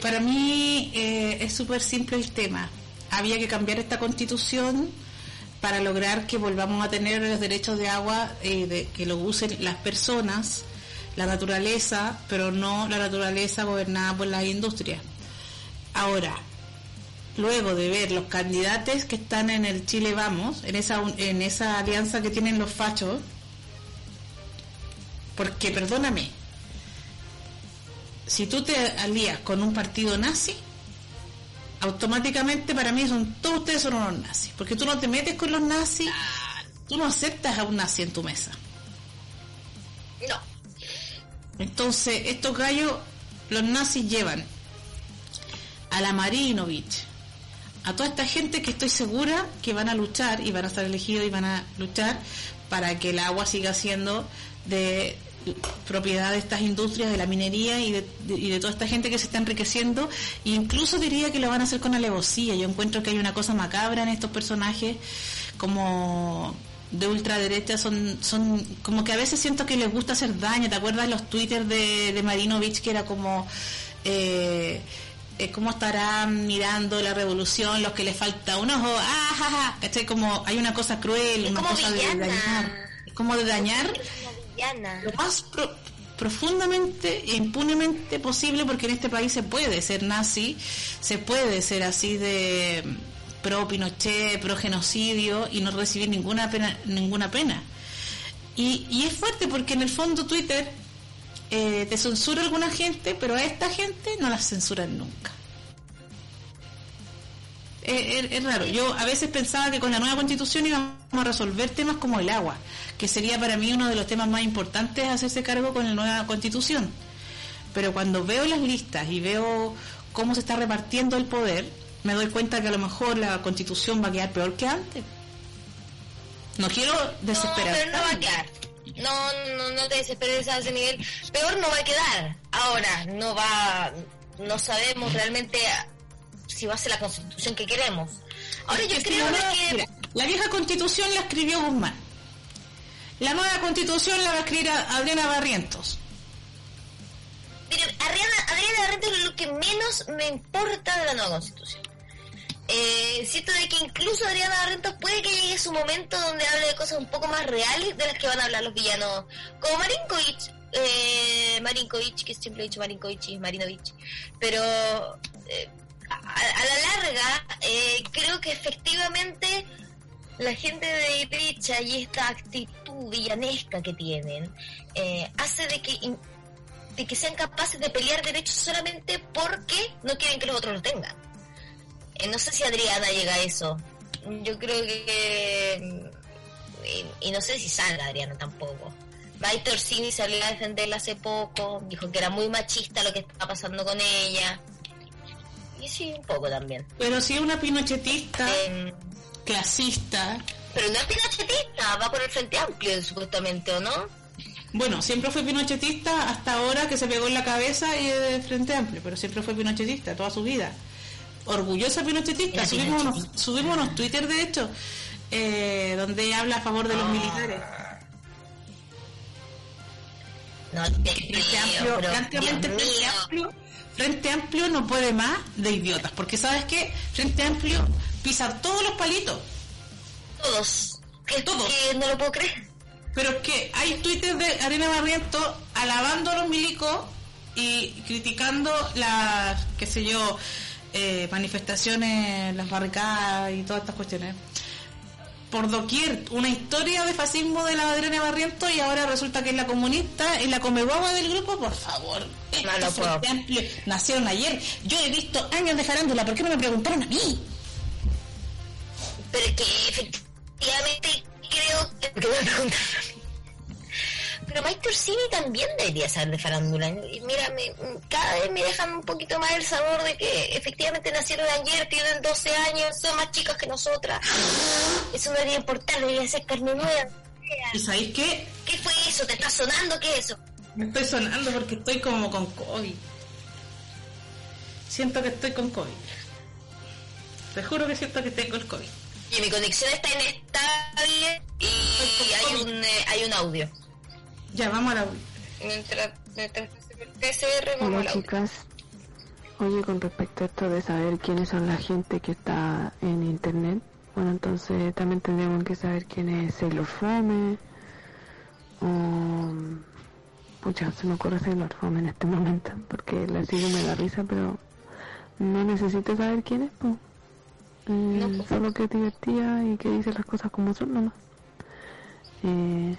Para mí eh, es súper simple el tema. Había que cambiar esta constitución para lograr que volvamos a tener los derechos de agua, eh, que lo usen las personas, la naturaleza, pero no la naturaleza gobernada por las industrias. Ahora, luego de ver los candidatos que están en el Chile Vamos, en esa, en esa alianza que tienen los fachos, porque perdóname, si tú te alías con un partido nazi, automáticamente para mí son todos ustedes son unos nazis, porque tú no te metes con los nazis, tú no aceptas a un nazi en tu mesa. No, Entonces, estos gallos, los nazis llevan a la Marinovich, a toda esta gente que estoy segura que van a luchar y van a estar elegidos y van a luchar para que el agua siga siendo de propiedad de estas industrias de la minería y de, toda esta gente que se está enriqueciendo. E incluso diría que lo van a hacer con alevosía. Yo encuentro que hay una cosa macabra en estos personajes como de ultraderecha. Son son como que a veces siento que les gusta hacer daño. ¿te acuerdas los twitters de, de Marinovich que era como eh, eh, cómo estarán mirando la revolución los que les falta un ojo ah, ja, ja", ¿cachai? como hay una cosa cruel Es una cosa de dañar es como de dañar lo más pro- profundamente e impunemente posible porque en este país se puede ser nazi, se puede ser así de pro Pinochet, pro genocidio y no recibir ninguna pena, ninguna pena. Y, y es fuerte porque en el fondo Twitter eh, te censura alguna gente, pero a esta gente no la censuran nunca. Es, es- es raro. Yo a veces pensaba que con la nueva constitución íbamos a resolver temas como el agua, que sería para mí uno de los temas más importantes hacerse cargo con la nueva constitución. Pero cuando veo las listas y veo cómo se está repartiendo el poder, me doy cuenta que a lo mejor la constitución va a quedar peor que antes. No quiero No, desesperar. pero no va a quedar. No, no, no te desesperes a ese nivel. Peor no va a quedar. Ahora, no va, no sabemos realmente si va a ser la constitución que queremos. Ahora yo creo que... mira, la vieja constitución la escribió Guzmán. La nueva constitución la va a escribir a- Adriana Barrientos. Mire, Adriana, Adriana Barrientos es lo que menos me importa de la nueva constitución. Eh, siento de que incluso Adriana Barrientos puede que llegue su momento donde hable de cosas un poco más reales de las que van a hablar los villanos, como Marinkovic, eh, Marinkovic, que siempre he dicho Marinkovic y Marinovich, pero eh, a, la larga eh, creo que efectivamente la gente de derecha y esta actitud villanesca que tienen eh, hace de que de que sean capaces de pelear derechos solamente porque no quieren que los otros lo tengan. No sé si Adriana llega a eso. Yo creo que... Y, y no sé si salga Adriana tampoco. Maite Orsini salió a defenderla hace poco, dijo que era muy machista lo que estaba pasando con ella. Y sí, un poco también. Pero es una pinochetista, Em, clasista, pero no es pinochetista, va por el Frente Amplio supuestamente, ¿o no? bueno, siempre fue pinochetista hasta ahora que se pegó en la cabeza y de Frente Amplio, pero siempre fue pinochetista toda su vida. Orgullosa pinochetista, subimos unos, subimos unos Twitter de hecho, eh, donde habla a favor de los militares. No te Frente Amplio, Frente. Amplio, Frente Amplio no puede más de idiotas, porque sabes qué, Frente Amplio pisa todos los palitos, Todos. Que, Todos. que no lo puedo creer. pero es que hay Twitter de Arena Barrientos alabando a los milicos y criticando las, qué sé yo, eh, manifestaciones, las barricadas y todas estas cuestiones. Por doquier, una historia de fascismo de la Adriana Barrientos y ahora resulta que es la comunista y la comeguaba del grupo, por favor. No lo puedo. Amplio nacieron ayer. Yo he visto años de farándula, ¿por qué no me preguntaron a mí? Pero es que efectivamente creo que... me preguntaron. Pero Maite Orsini también debería saber de farándula. Y Mira, me- cada vez me dejan un poquito más el sabor de que efectivamente nacieron ayer, tienen 12 años, son más chicas que nosotras. Eso no debería importar, debería ser carne nueva. ¿Y sabéis qué? ¿Qué fue eso? ¿Te está sonando? ¿Qué es eso? Me estoy sonando porque estoy como con COVID. Siento que estoy con COVID. Te juro que siento que tengo el COVID. Y mi conexión está inestable y hay un, eh, hay un audio. Ya, vamos a la... Mientras, PCR, vamos Hola audio. chicas, oye con respecto a esto de saber quiénes son la gente que está en internet, bueno entonces también tendríamos que saber quién es Sailor Fome, o... Pucha, se me ocurre Sailor Fome en este momento, porque la sigo me da risa, pero no necesito saber quién es, pues. Eh, pues. solo que es divertida y que dice las cosas como son nomás. Eh,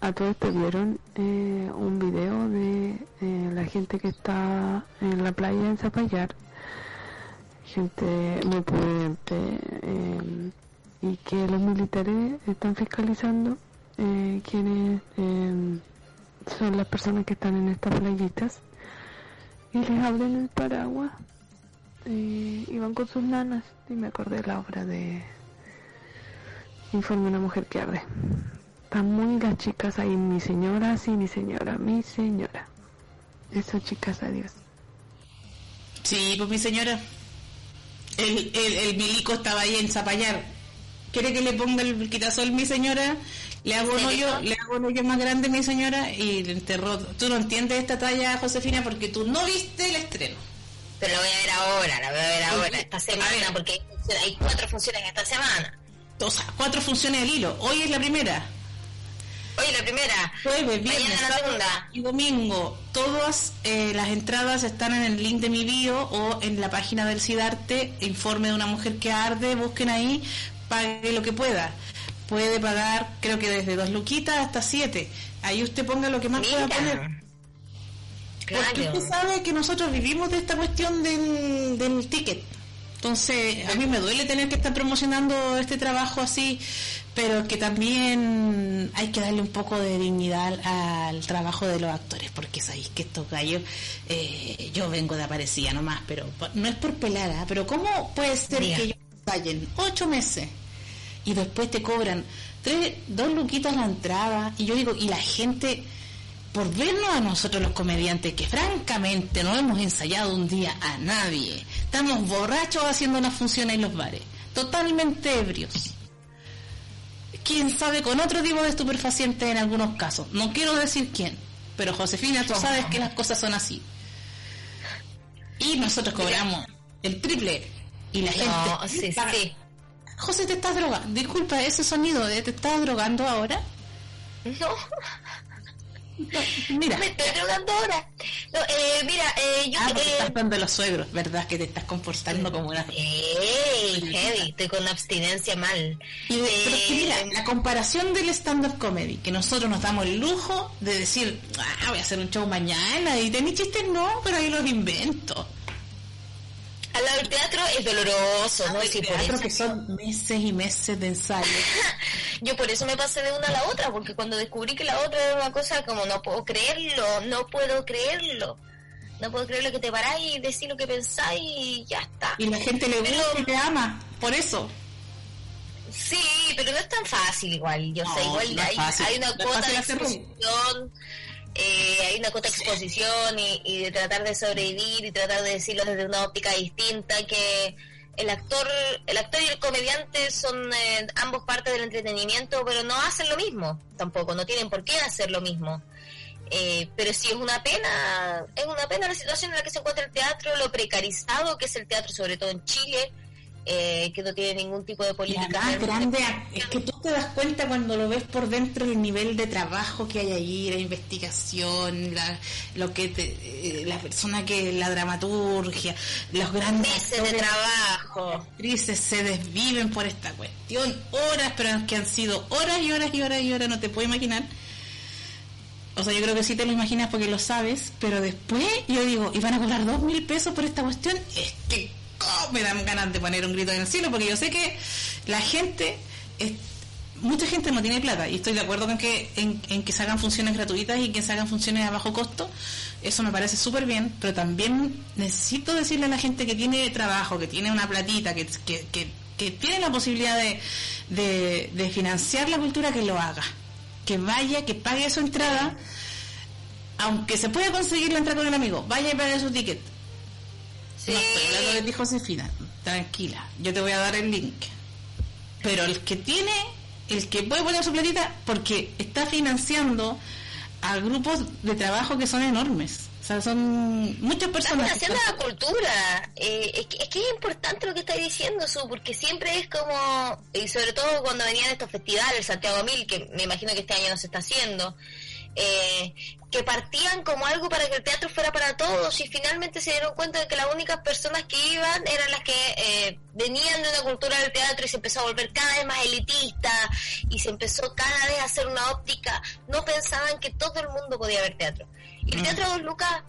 a todo esto vieron eh, un video de eh, la gente que está en la playa en Zapallar, gente muy prudente, eh, y que los militares están fiscalizando eh, quiénes eh, son las personas que están en estas playitas. Y les abren el paraguas y van con sus nanas. Y me acordé de la obra de Informe de una mujer que arde. Están muy las chicas ahí, mi señora, sí, mi señora, mi señora. Eso, chicas, adiós. Sí, pues mi señora. El, el, el milico estaba ahí en Zapallar. ¿Quiere que le ponga el quitasol, mi señora? Le hago un hoyo, le hago un hoyo más grande, mi señora, y le enterró. Tú no entiendes esta talla, Josefina, porque tú no viste el estreno. Pero la voy a ver ahora, la voy a ver ahora, esta semana, porque hay, funciones- hay cuatro funciones esta semana. O sea, cuatro funciones al hilo. Hoy es la primera. Oye, la primera, Jueves, viernes, mañana la segunda. y domingo. Todas eh, las entradas están en el link de mi bio o en la página del CIDARTE, informe de una mujer que arde, busquen ahí, pague lo que pueda. Puede pagar, creo que desde dos luquitas hasta siete. Ahí usted ponga lo que más pueda poner. Mira. Porque Claro. usted sabe que nosotros vivimos de esta cuestión del, del ticket. Entonces, a mí me duele tener que estar promocionando este trabajo así, pero que también hay que darle un poco de dignidad al trabajo de los actores, porque sabéis que estos gallos, eh, yo vengo de Aparecida nomás, pero no es por pelada, pero ¿cómo puede ser que ellos fallen ocho meses y después te cobran tres, dos luquitas la entrada? Y yo digo, y la gente por vernos a nosotros los comediantes, que francamente no hemos ensayado un día a nadie, Estamos borrachos haciendo unas funciones en los bares, totalmente ebrios. Quién sabe con otro tipo de estupefacientes en algunos casos. No quiero decir quién, pero Josefina, tú sabes que las cosas son así. Y nosotros cobramos el triple y la No, gente sí, paga. sí. José, te estás drogando. Disculpa, ese sonido de te estás drogando ahora. No, Mira, me estoy drogando ahora. No, eh, mira, eh, yo... ah, porque eh, estás dando los suegros, ¿verdad? Que te estás comportando como una... Ey, heavy, estoy con abstinencia mal. Y de- pero es que mira, Eh, la comparación del stand-up comedy, que nosotros nos damos el lujo de decir, ah, voy a hacer un show mañana y tenéis chistes, no, pero ahí los invento. Al lado del teatro es doloroso, ¿no? Hay Sí, por teatro eso. que son meses y meses de ensayo. Yo por eso me pasé de una a la otra, porque cuando descubrí que la otra era una cosa como no puedo creerlo, no puedo creerlo. No puedo creerlo que te paráis y decís lo que pensáis y ya está. Y la gente le gusta y te ama, por eso. Sí, pero no es tan fácil igual. Yo No, sé, igual no hay, fácil. hay una No cuota de eh, hay una cuota exposición y, y de tratar de sobrevivir y tratar de decirlo desde una óptica distinta que el actor, el actor y el comediante son eh, ambos partes del entretenimiento, pero no hacen lo mismo tampoco, no tienen por qué hacer lo mismo. Eh, pero sí es una pena, es una pena la situación en la que se encuentra el teatro, lo precarizado que es el teatro, sobre todo en Chile, eh, que no tiene ningún tipo de política. la más realmente grande es que tú te das cuenta cuando lo ves por dentro el nivel de trabajo que hay allí, la investigación, la, lo que te- eh, la persona que la dramaturgia, los grandes meses de trabajo. actrices se desviven por esta cuestión, horas, pero que han sido horas y horas y horas y horas, no te puedo imaginar. O sea, yo creo que sí te lo imaginas porque lo sabes, pero después yo digo, ¿y van a cobrar dos mil pesos por esta cuestión? Es que ¡oh! me dan ganas de poner un grito en el cielo, porque yo sé que la gente, mucha gente no tiene plata, y estoy de acuerdo con que, en, que se hagan funciones gratuitas y que se hagan funciones a bajo costo, eso me parece súper bien, pero también necesito decirle a la gente que tiene trabajo, que tiene una platita, que, que, que, que tiene la posibilidad de, de, de financiar la cultura, que lo haga. Que vaya, que pague su entrada, aunque se pueda conseguir la entrada con el amigo, vaya y pague su ticket. Sí. No estoy hablando de ti, Josefina. Tranquila, yo te voy a dar el link. Pero el que tiene, el que puede poner su platita, porque está financiando a grupos de trabajo que son enormes. O sea, son muchas personas. haciendo están- la cultura. Eh, es, que, es que es importante lo que estáis diciendo, Su, porque siempre es como, y sobre todo cuando venían estos festivales, Santiago Mil, que me imagino que este año no se está haciendo, eh, que partían como algo para que el teatro fuera para todos y finalmente se dieron cuenta de que las únicas personas que iban eran las que eh, venían de una cultura del teatro y se empezó a volver cada vez más elitista y se empezó cada vez a hacer una óptica. No pensaban que todo el mundo podía ver teatro. Y el teatro Dos Lucas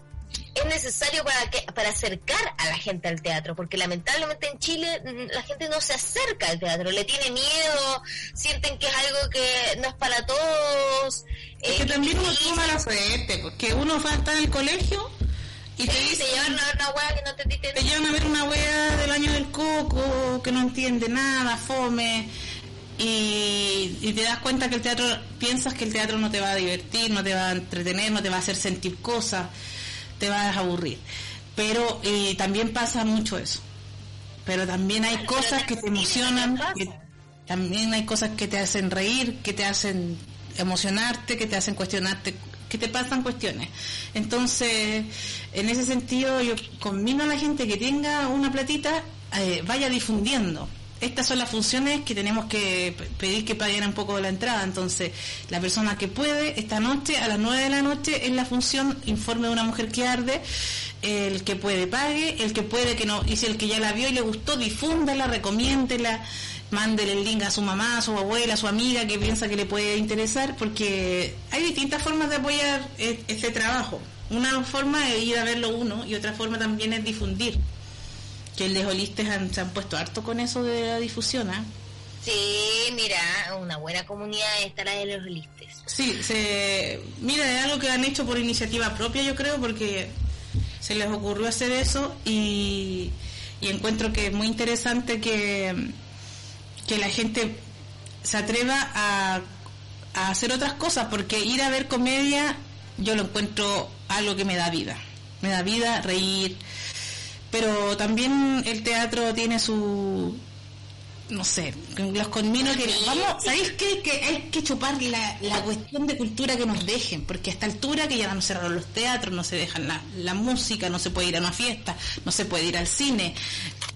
es necesario para que para acercar a la gente al teatro, porque lamentablemente en Chile mm, la gente no se acerca al teatro, le tiene miedo, sienten que es algo que no es para todos. Es eh, que también uno toma la suerte, porque uno va a estar en el colegio y te Sí, dice, te llevan a ver una hueá que no te dicen te llevan a ver una wea del año del coco, que no entiende nada, fome, y, y te das cuenta que el teatro, piensas que el teatro no te va a divertir, no te va a entretener, no te va a hacer sentir cosas, te vas a aburrir. Pero y también pasa mucho eso. Pero también hay cosas que te emocionan, que también hay cosas que te hacen reír, que te hacen emocionarte, que te hacen cuestionarte, que te pasan cuestiones. Entonces, en ese sentido, yo conmino a la gente que tenga una platita, eh, vaya difundiendo. Estas son las funciones que tenemos que pedir que paguen un poco de la entrada. Entonces, la persona que puede, esta noche, a las 9 de la noche, en la función Informe de una mujer que arde, el que puede pague, el que puede que no, y si el que ya la vio y le gustó, difúndala, recomiéndela, mándele el link a su mamá, a su abuela, a su amiga que piensa que le puede interesar, porque hay distintas formas de apoyar e- este trabajo. Una forma es ir a verlo uno y otra forma también es difundir. Que el de Holistes han- se han puesto harto con eso de la difusión, ¿ah? Sí, mira, una buena comunidad está la de los listes. Sí, se, mira, es algo que han hecho por iniciativa propia, yo creo, porque se les ocurrió hacer eso y, y encuentro que es muy interesante que, que la gente se atreva a, a hacer otras cosas, porque ir a ver comedia yo lo encuentro algo que me da vida. Me da vida, reír, pero también el teatro tiene su no sé, los conmino que vamos, ¿sabéis qué? Que hay que chupar la, la cuestión de cultura que nos dejen, porque a esta altura que ya no cerraron los teatros, no se dejan la, la música, no se puede ir a una fiesta, no se puede ir al cine,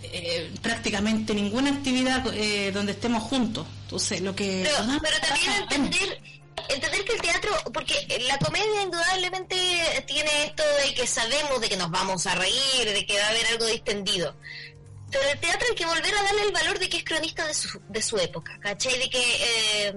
eh, prácticamente ninguna actividad eh, donde estemos juntos. Entonces, lo que... Pero, pero también entender entender que el teatro, porque la comedia indudablemente tiene esto de que sabemos de que nos vamos a reír, de que va a haber algo distendido. Pero el teatro hay que volver a darle el valor de que es cronista de su, de su época, ¿cachai? De que, eh,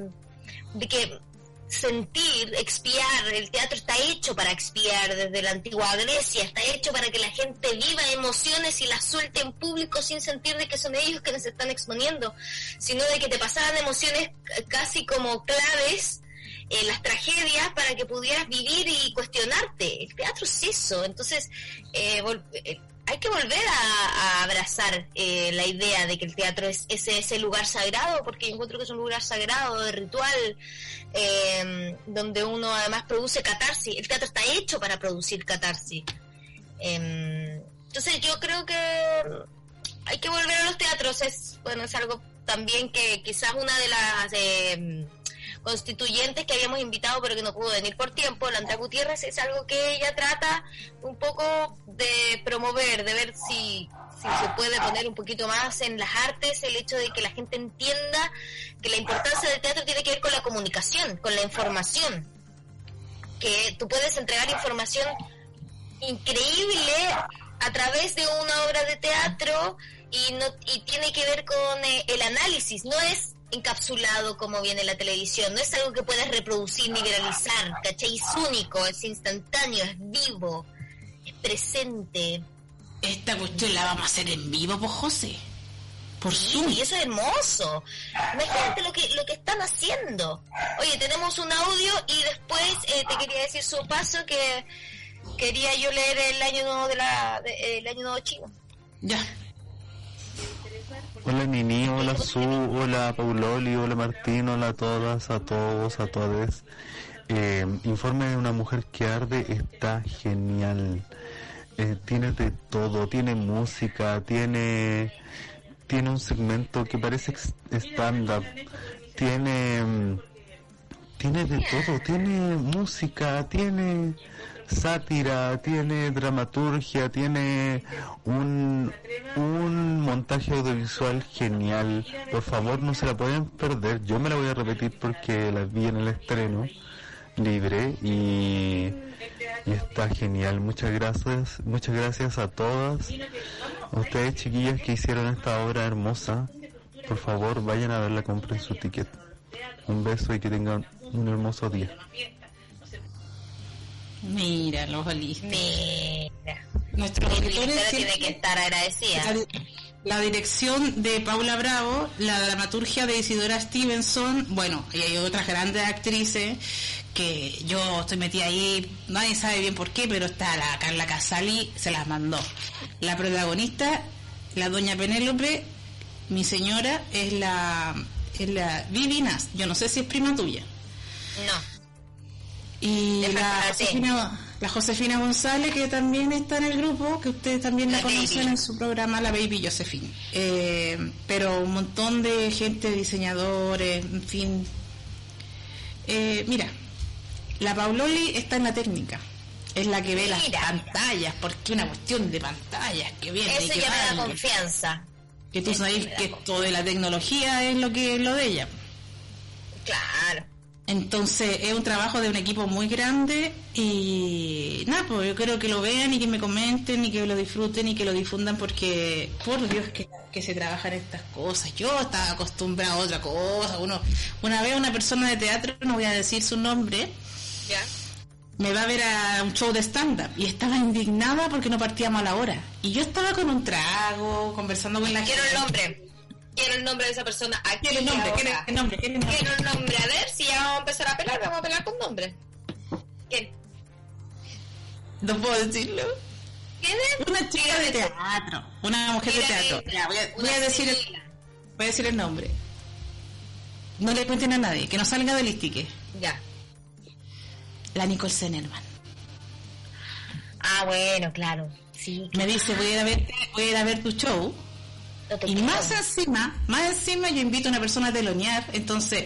de que sentir, expiar, el teatro está hecho para expiar desde la antigua Grecia, está hecho para que la gente viva emociones y las suelte en público sin sentir de que son ellos que nos están exponiendo, sino de que te pasaran emociones casi como claves eh, las tragedias para que pudieras vivir y cuestionarte. El teatro es eso, entonces eh, eh, hay que volver a, abrazar la idea de que el teatro es ese, ese lugar sagrado, porque encuentro que es un lugar sagrado, de ritual, donde uno además produce catarsis. El teatro está hecho para producir catarsis. Em, entonces yo creo que hay que volver a los teatros, es bueno es algo también que quizás una de las constituyentes que habíamos invitado pero que no pudo venir por tiempo, la Andrea Gutiérrez, es algo que ella trata un poco de promover, de ver si, si se puede poner un poquito más en las artes el hecho de que la gente entienda que la importancia del teatro tiene que ver con la comunicación, con la información, que tú puedes entregar información increíble a través de una obra de teatro y no y tiene que ver con eh, el análisis, no es encapsulado como viene la televisión. No es algo que puedas reproducir ni viralizar, ¿cachai? Es único, es instantáneo, es vivo, es presente. Esta cuestión la vamos a hacer en vivo, pues José. Por sí, Y eso es hermoso. Imagínate lo que, lo que están haciendo. Oye, tenemos un audio y después eh, te quería decir su paso que quería yo leer el año nuevo de la, el año nuevo chino. Ya. Hola Nini, hola Su, hola Pauloli, hola Martín, hola a todas, a todos, a todas. Eh, informe de una mujer que arde está genial. Eh, tiene de todo, tiene música, tiene tiene un segmento que parece stand-up, tiene tiene de todo, tiene música, tiene sátira, tiene dramaturgia, tiene un montaje audiovisual genial. Por favor, no se la pueden perder. Yo me la voy a repetir porque la vi en el estreno libre y, y está genial. Muchas gracias, muchas gracias a todas. A ustedes chiquillas que hicieron esta obra hermosa. Por favor, vayan a verla, compren su ticket. Un beso y que tengan un hermoso día. Mira, los olistas. Mira. Nuestros auditores tiene que estar agradecida. La, dirección de Paula Bravo, la dramaturgia de Isidora Stevenson, bueno, y hay otras grandes actrices que yo estoy metida ahí, nadie sabe bien por qué, pero está la Carla Casali, se las mandó. La protagonista, la doña Penélope, mi señora, es la, es la Vivinas, yo no sé si es prima tuya. No. Y la Josefina, la Josefina González, que también está en el grupo, que ustedes también la, conocen en su programa, la Baby Josephine. Eh, pero un montón de gente, diseñadores, en fin. Eh, mira, la Pauloli está en la técnica. Es la que ve las pantallas, porque una cuestión de pantallas que viene. Eso ya me da confianza. Que tú sabes que esto de la tecnología es lo que es lo de ella. Claro. Entonces es un trabajo de un equipo muy grande y nada, pues yo quiero que lo vean y que me comenten y que lo disfruten y que lo difundan porque por Dios que, que se trabajan estas cosas. Yo estaba acostumbrado a otra cosa. Uno, una vez una persona de teatro, no voy a decir su nombre, me va a ver a un show de stand-up y estaba indignada porque no partíamos a la hora. Y yo estaba con un trago, conversando con la gente. Quiero el nombre quiero el nombre de esa persona aquí. ¿Quiere el nombre? ¿Quiere el el nombre? Quiero el nombre. A ver, si ya vamos a empezar a pelar, vamos a pelar con nombre. ¿Quién? No puedo decirlo. ¿Quién es? Una chica de teatro. Una mujer de teatro. Ya, voy, a, voy a decir el, voy a decir el nombre. No le cuenten a nadie, que no salga del istique. Ya. La Nicole Zenerman. Ah, bueno, claro. Sí, Me dice, voy a ir a ver, voy a ir a ver tu show. No Y más encima, más encima yo invito a una persona a telonear, entonces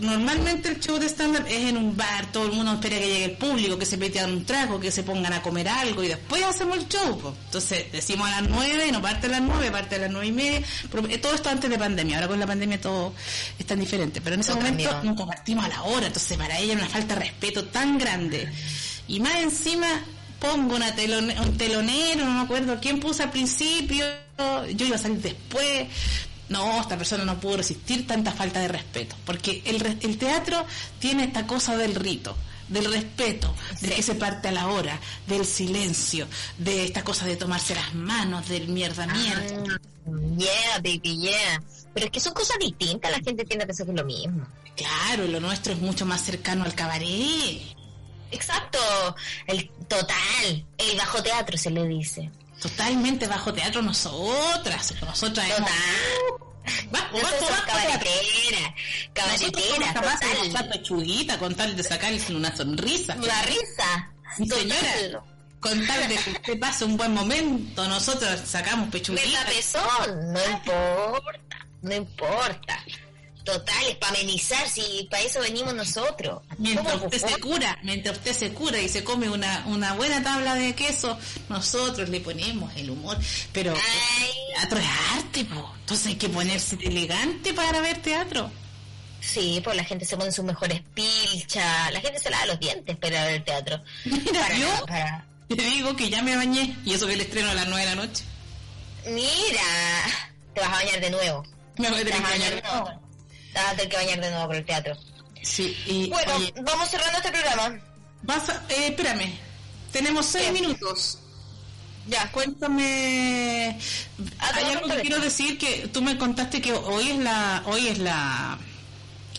normalmente el show de stand-up es en un bar, todo el mundo espera que llegue el público, que se metan un trago, que se pongan a comer algo y después hacemos el show. po. Entonces decimos a las nueve, no parte a las nueve, parte a las nueve y media, eh, todo esto antes de pandemia, ahora con la pandemia todo es tan diferente, pero en ese Todo momento cambió. nos compartimos a la hora, entonces para ella era una falta de respeto tan grande. Y más encima pongo una telone- un telonero, no me acuerdo quién puse al principio, yo iba a salir después. No, esta persona no pudo resistir tanta falta de respeto, porque el, re- el teatro tiene esta cosa del rito, del respeto, de Sí. que se parte a la hora, del silencio, de esta cosa de tomarse las manos, del mierda mierda. Ah, Yeah, baby, yeah. Pero es que son cosas distintas, la gente tiene que hacer lo mismo. Claro, lo nuestro es mucho más cercano al cabaret. Exacto, el total, el bajo teatro se le dice. Totalmente bajo teatro nosotras, nosotras hemos- Total. Bajo, bajo, bajo de total. echar pechuguita con tal de sacarle una sonrisa. La risa. Sí, señora. Con tal de que usted pase un buen momento, nosotros sacamos Me pechuguita. tapezón, no importa, no importa. Total, es para amenizar, si para eso venimos nosotros. Mientras usted se cura, mientras usted se cura y se come una, una buena tabla de queso, nosotros le ponemos el humor. Pero Ay. teatro es arte, po. entonces hay que ponerse elegante para ver teatro. Sí, pues la gente se pone sus mejores pilchas, la gente se lava los dientes para ver teatro. Mira, Para, yo para- te digo que ya me bañé y eso que el estreno a las 9 de la noche. Mira, te vas a bañar de nuevo. Me voy a Te tener que bañar. de nuevo. A tener que bañar de nuevo por el teatro. Sí, y Bueno, oye, vamos cerrando este programa. vas a- eh, espérame, tenemos seis ¿Qué? minutos. Ya. Cuéntame, Ah, hay algo que quiero decir que tú me contaste que hoy es la hoy es la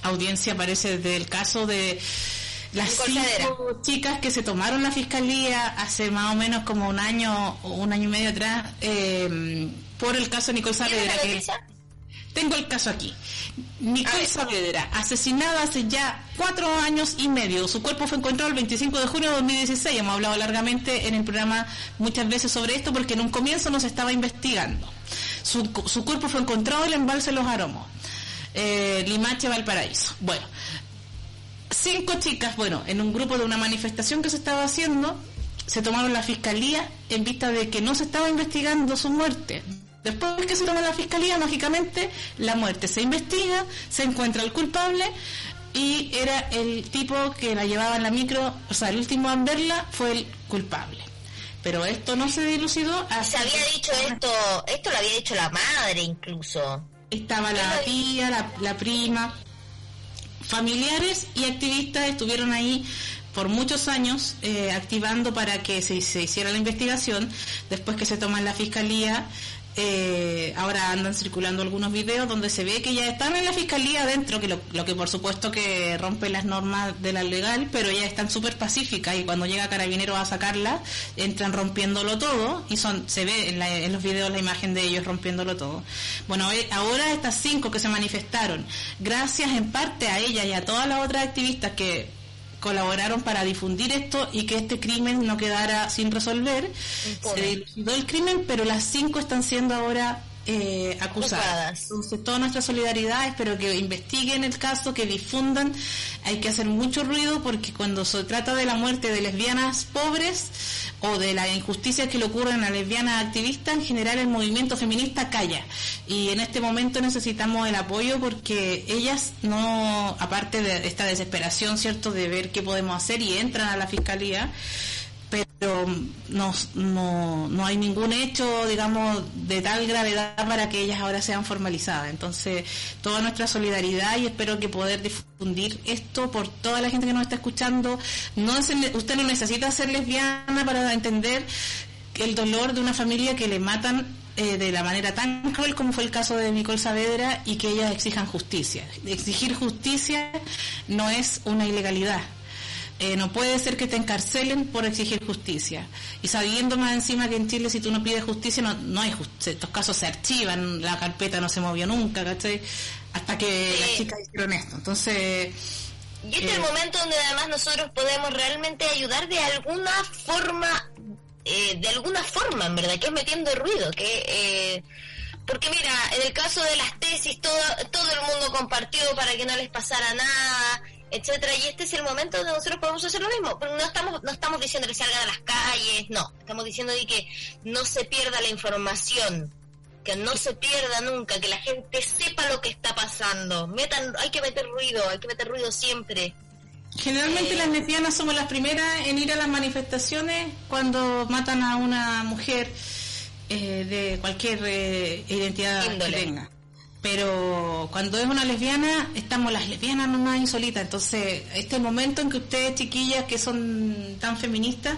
audiencia parece del caso de las cinco chicas que se tomaron la fiscalía hace más o menos como un año o un año y medio atrás eh, por el caso de Nicole ¿Tienes Saavedra que? Tengo el caso aquí. Nicole. Saavedra, asesinada hace ya cuatro años y medio. Su cuerpo fue encontrado el 25 de junio de 2016. Hemos hablado largamente en el programa muchas veces sobre esto porque en un comienzo no se estaba investigando. Su, su cuerpo fue encontrado en el embalse Los Aromos, eh, Limache, Valparaíso. Bueno, cinco chicas, bueno, en un grupo de una manifestación que se estaba haciendo, se tomaron la fiscalía en vista de que no se estaba investigando su muerte. Después que se toma la fiscalía, mágicamente la muerte se investiga, se encuentra el culpable y era el tipo que la llevaba en la micro, o sea, el último en verla fue el culpable. Pero esto no se dilucidó Se hasta había que dicho esto, esto lo había dicho la madre incluso. estaba la tía, la, la prima, familiares y activistas estuvieron ahí por muchos años eh, activando para que se, se hiciera la investigación. Después que se toma en la fiscalía, eh, ahora andan circulando algunos videos donde se ve que ya están en la fiscalía adentro, que lo, lo que por supuesto que rompe las normas de la legal, pero ya están súper pacíficas y cuando llega Carabineros a sacarla, entran rompiéndolo todo y son se ve en, la- en los videos la imagen de ellos rompiéndolo todo. Bueno, eh, ahora estas cinco que se manifestaron, gracias en parte a ella y a todas las otras activistas que colaboraron para difundir esto y que este crimen no quedara sin resolver. Se dilucidó el crimen, pero las cinco están siendo ahora eh, acusadas. Acusadas. Entonces, toda nuestra solidaridad, espero que investiguen el caso, que difundan. Hay que hacer mucho ruido porque cuando se trata de la muerte de lesbianas pobres o de la injusticia que le ocurren a lesbianas activistas, en general el movimiento feminista calla. Y en este momento necesitamos el apoyo porque ellas no, aparte de esta desesperación, ¿cierto?, de ver qué podemos hacer y entran a la fiscalía, pero no, no, no hay ningún hecho, digamos, de tal gravedad para que ellas ahora sean formalizadas. Entonces, toda nuestra solidaridad y espero que poder difundir esto por toda la gente que nos está escuchando. No usted no necesita ser lesbiana para entender el dolor de una familia que le matan eh, de la manera tan cruel como fue el caso de Nicole Saavedra y que ellas exijan justicia. Exigir justicia no es una ilegalidad. Eh, no puede ser que te encarcelen por exigir justicia. Y sabiendo más encima que en Chile si tú no pides justicia, no, no hay justicia. Estos casos se archivan, la carpeta no se movió nunca, ¿cachai? Hasta que Sí. las chicas hicieron esto. Entonces, Y este es el Eh. momento donde además nosotros podemos realmente ayudar de alguna forma eh, de alguna forma, en verdad, que es metiendo ruido, que... Eh, porque mira, en el caso de las tesis, todo, todo el mundo compartió para que no les pasara nada, etcétera, y este es el momento donde nosotros podemos hacer lo mismo. No estamos, no estamos diciendo que salgan a las calles, no, estamos diciendo de que no se pierda la información, que no se pierda nunca, que la gente sepa lo que está pasando. Metan, hay que meter ruido, hay que meter ruido siempre. Generalmente Eh. las lesbianas somos las primeras en ir a las manifestaciones cuando matan a una mujer eh, de cualquier eh, identidad Índole. que tenga. Pero cuando es una lesbiana, estamos las lesbianas nomás insolitas. Entonces, este momento en que ustedes, chiquillas que son tan feministas,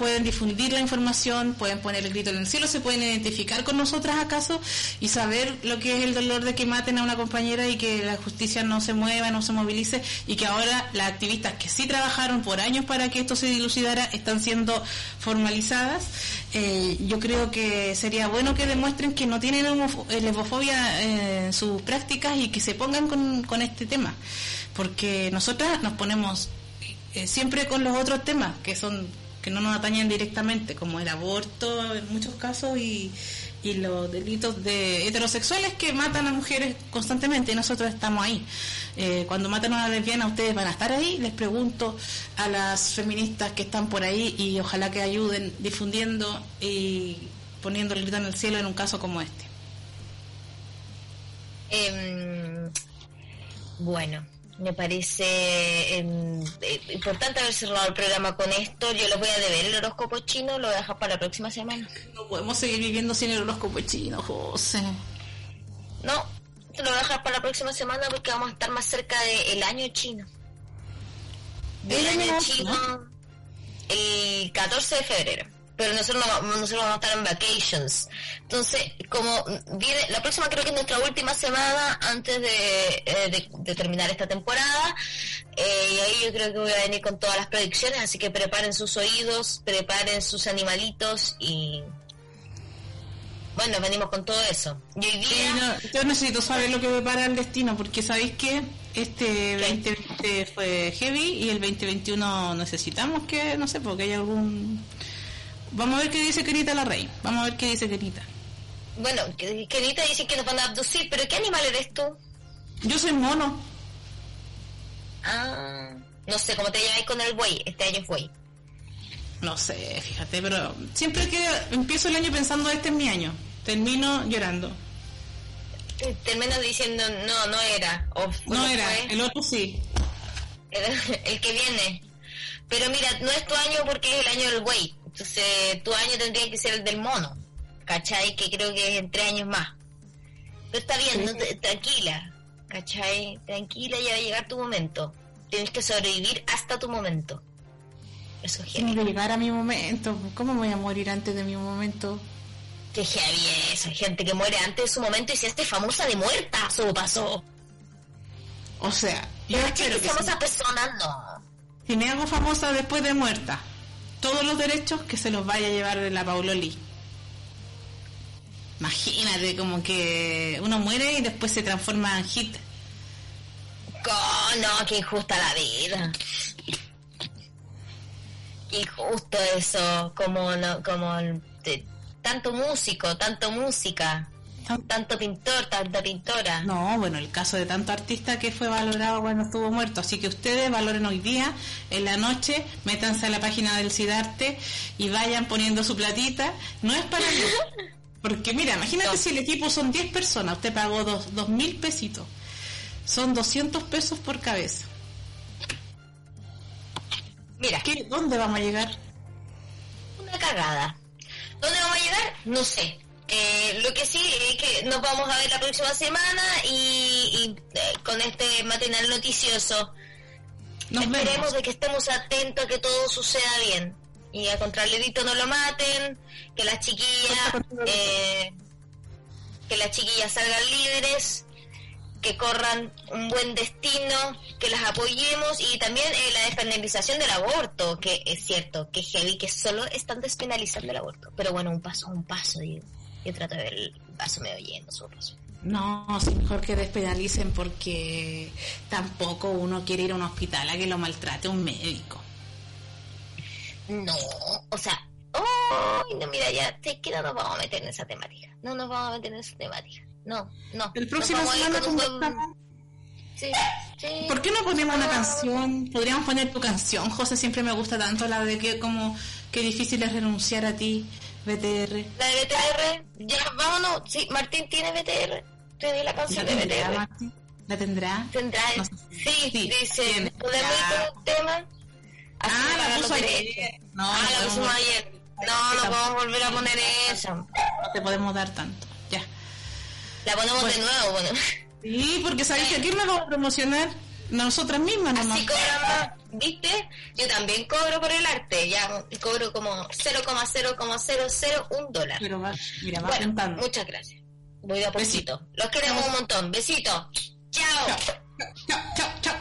pueden difundir la información, pueden poner el grito en el cielo, se pueden identificar con nosotras acaso y saber lo que es el dolor de que maten a una compañera y que la justicia no se mueva, no se movilice y que ahora las activistas que sí trabajaron por años para que esto se dilucidara están siendo formalizadas. Eh, yo creo que sería bueno que demuestren que no tienen eh, lesbofobia eh, en sus prácticas y que se pongan con, con este tema, porque nosotras nos ponemos eh, siempre con los otros temas que son que no nos atañen directamente, como el aborto en muchos casos y, y los delitos de heterosexuales que matan a mujeres constantemente y nosotros estamos ahí. Eh, cuando matan a una lesbiana, ustedes van a estar ahí. Les pregunto a las feministas que están por ahí y ojalá que ayuden difundiendo y poniendo el grito en el cielo en un caso como este. Em, bueno, me parece em, eh, importante haber cerrado el programa con esto. Yo les voy a deber el horóscopo chino, lo voy a dejar para la próxima semana. No podemos seguir viviendo sin el horóscopo chino, José. No, te lo voy a dejar para la próxima semana porque vamos a estar más cerca del año chino. Del ¿El año año chino, el 14 de febrero. Pero nosotros, no, nosotros vamos a estar en vacations. Entonces, como viene, la próxima creo que es nuestra última semana antes de, eh, de- de terminar esta temporada. Eh, y ahí yo creo que voy a venir con todas las predicciones, así que preparen sus oídos, preparen sus animalitos y... Bueno, venimos con todo eso. Y hoy Sí, día... no, yo necesito saber lo que me para el destino, porque sabéis que este 2020 fue heavy y el 2021 necesitamos que, no sé, porque hay algún... Vamos a ver qué dice Kenita la Rey. Vamos a ver qué dice Kenita. Bueno, que que ahorita dicen que nos van a abducir, pero ¿qué animal eres tú? Yo soy mono. Ah, no sé, cómo te llamáis con el buey. Este año es buey. No sé, fíjate, pero siempre que empiezo el año pensando este es mi año, termino llorando. Terminas diciendo, no, no era. O No era, fue el otro sí. el, el que viene. Pero mira, no es tu año porque es el año del buey. Entonces, tu año tendría que ser el del mono. ¿Cachai? Que creo que es en tres años más. Pero está bien, no te- tranquila. ¿Cachai? Tranquila, ya va a llegar tu momento. Tienes que sobrevivir hasta tu momento. Eso es Tengo que llegar a mi momento. ¿Cómo voy a morir antes de mi momento? Que heavy eso. Hay gente que muere antes de su momento y se hace famosa de muerta. Eso pasó. O sea, yo Pero espero que que famosa sí. persona no. Si me hago famosa después de muerta, todos los derechos que se los vaya a llevar la Pauloli. Imagínate como que uno muere y después se transforma en hit. Co- no, qué injusta la vida. Qué injusto eso, como no, como de- tanto músico, tanto música, tanto pintor, tanta pintora. No, bueno, el caso de tanto artista que fue valorado cuando estuvo muerto. Así que ustedes valoren hoy día, en la noche, métanse a la página del Sidarte y vayan poniendo su platita. No es para mí. Porque mira, imagínate No. si el equipo son 10 personas, usted pagó dos, dos mil pesitos. Son 200 pesos por cabeza. Mira, ¿Qué, ¿Dónde vamos a llegar? una cagada. ¿Dónde vamos a llegar? No sé. Eh, lo que sí es que nos vamos a ver la próxima semana y, y, eh, con este matinal noticioso Nos Esperemos vemos. de que estemos atentos a que todo suceda bien. Y a contra el dedito no lo maten, que las chiquillas, eh, que las chiquillas salgan libres, que corran un buen destino, que las apoyemos y también eh, la despenalización del aborto, que es cierto, que es heavy, que solo están despenalizando el aborto. Pero bueno, un paso, un paso, digo. Yo trato de ver el vaso medio lleno, su paso. No, sí, mejor que despenalicen porque tampoco uno quiere ir a un hospital a que lo maltrate un médico. No, o sea, oh, no, mira, ya, te que no nos vamos a meter en esa temática. No nos vamos a meter en esa temática. No, no. El próximo semana conversamos. Sí, sí. ¿Por qué no ponemos una canción? Podríamos poner tu canción, José. Siempre me gusta tanto la de que como que difícil es renunciar a ti, BTR. La de BTR, ya, vámonos. Sí, Martín tiene BTR. Te di la canción de BTR. Martín? ¿La tendrá? Tendrá. No sé. Sí, Sí, dice, tiene. podemos ir con un tema. Así Ah, la puso ayer. No, ah, la pusimos ayer. No, no podemos volver a poner esa. No te podemos dar tanto. Ya. La ponemos Pues- de nuevo. Bueno. Sí, porque sabéis que aquí me vamos a promocionar nosotras mismas nomás. Así cobran más, ¿viste? Yo también cobro por el arte, ya cobro como 0,0,001 dólar. Pero va, mira, va Bueno, apuntando. muchas gracias. Voy de a Besito. poquito. Los queremos un montón. Besitos. Chao. Chao, chao, chao.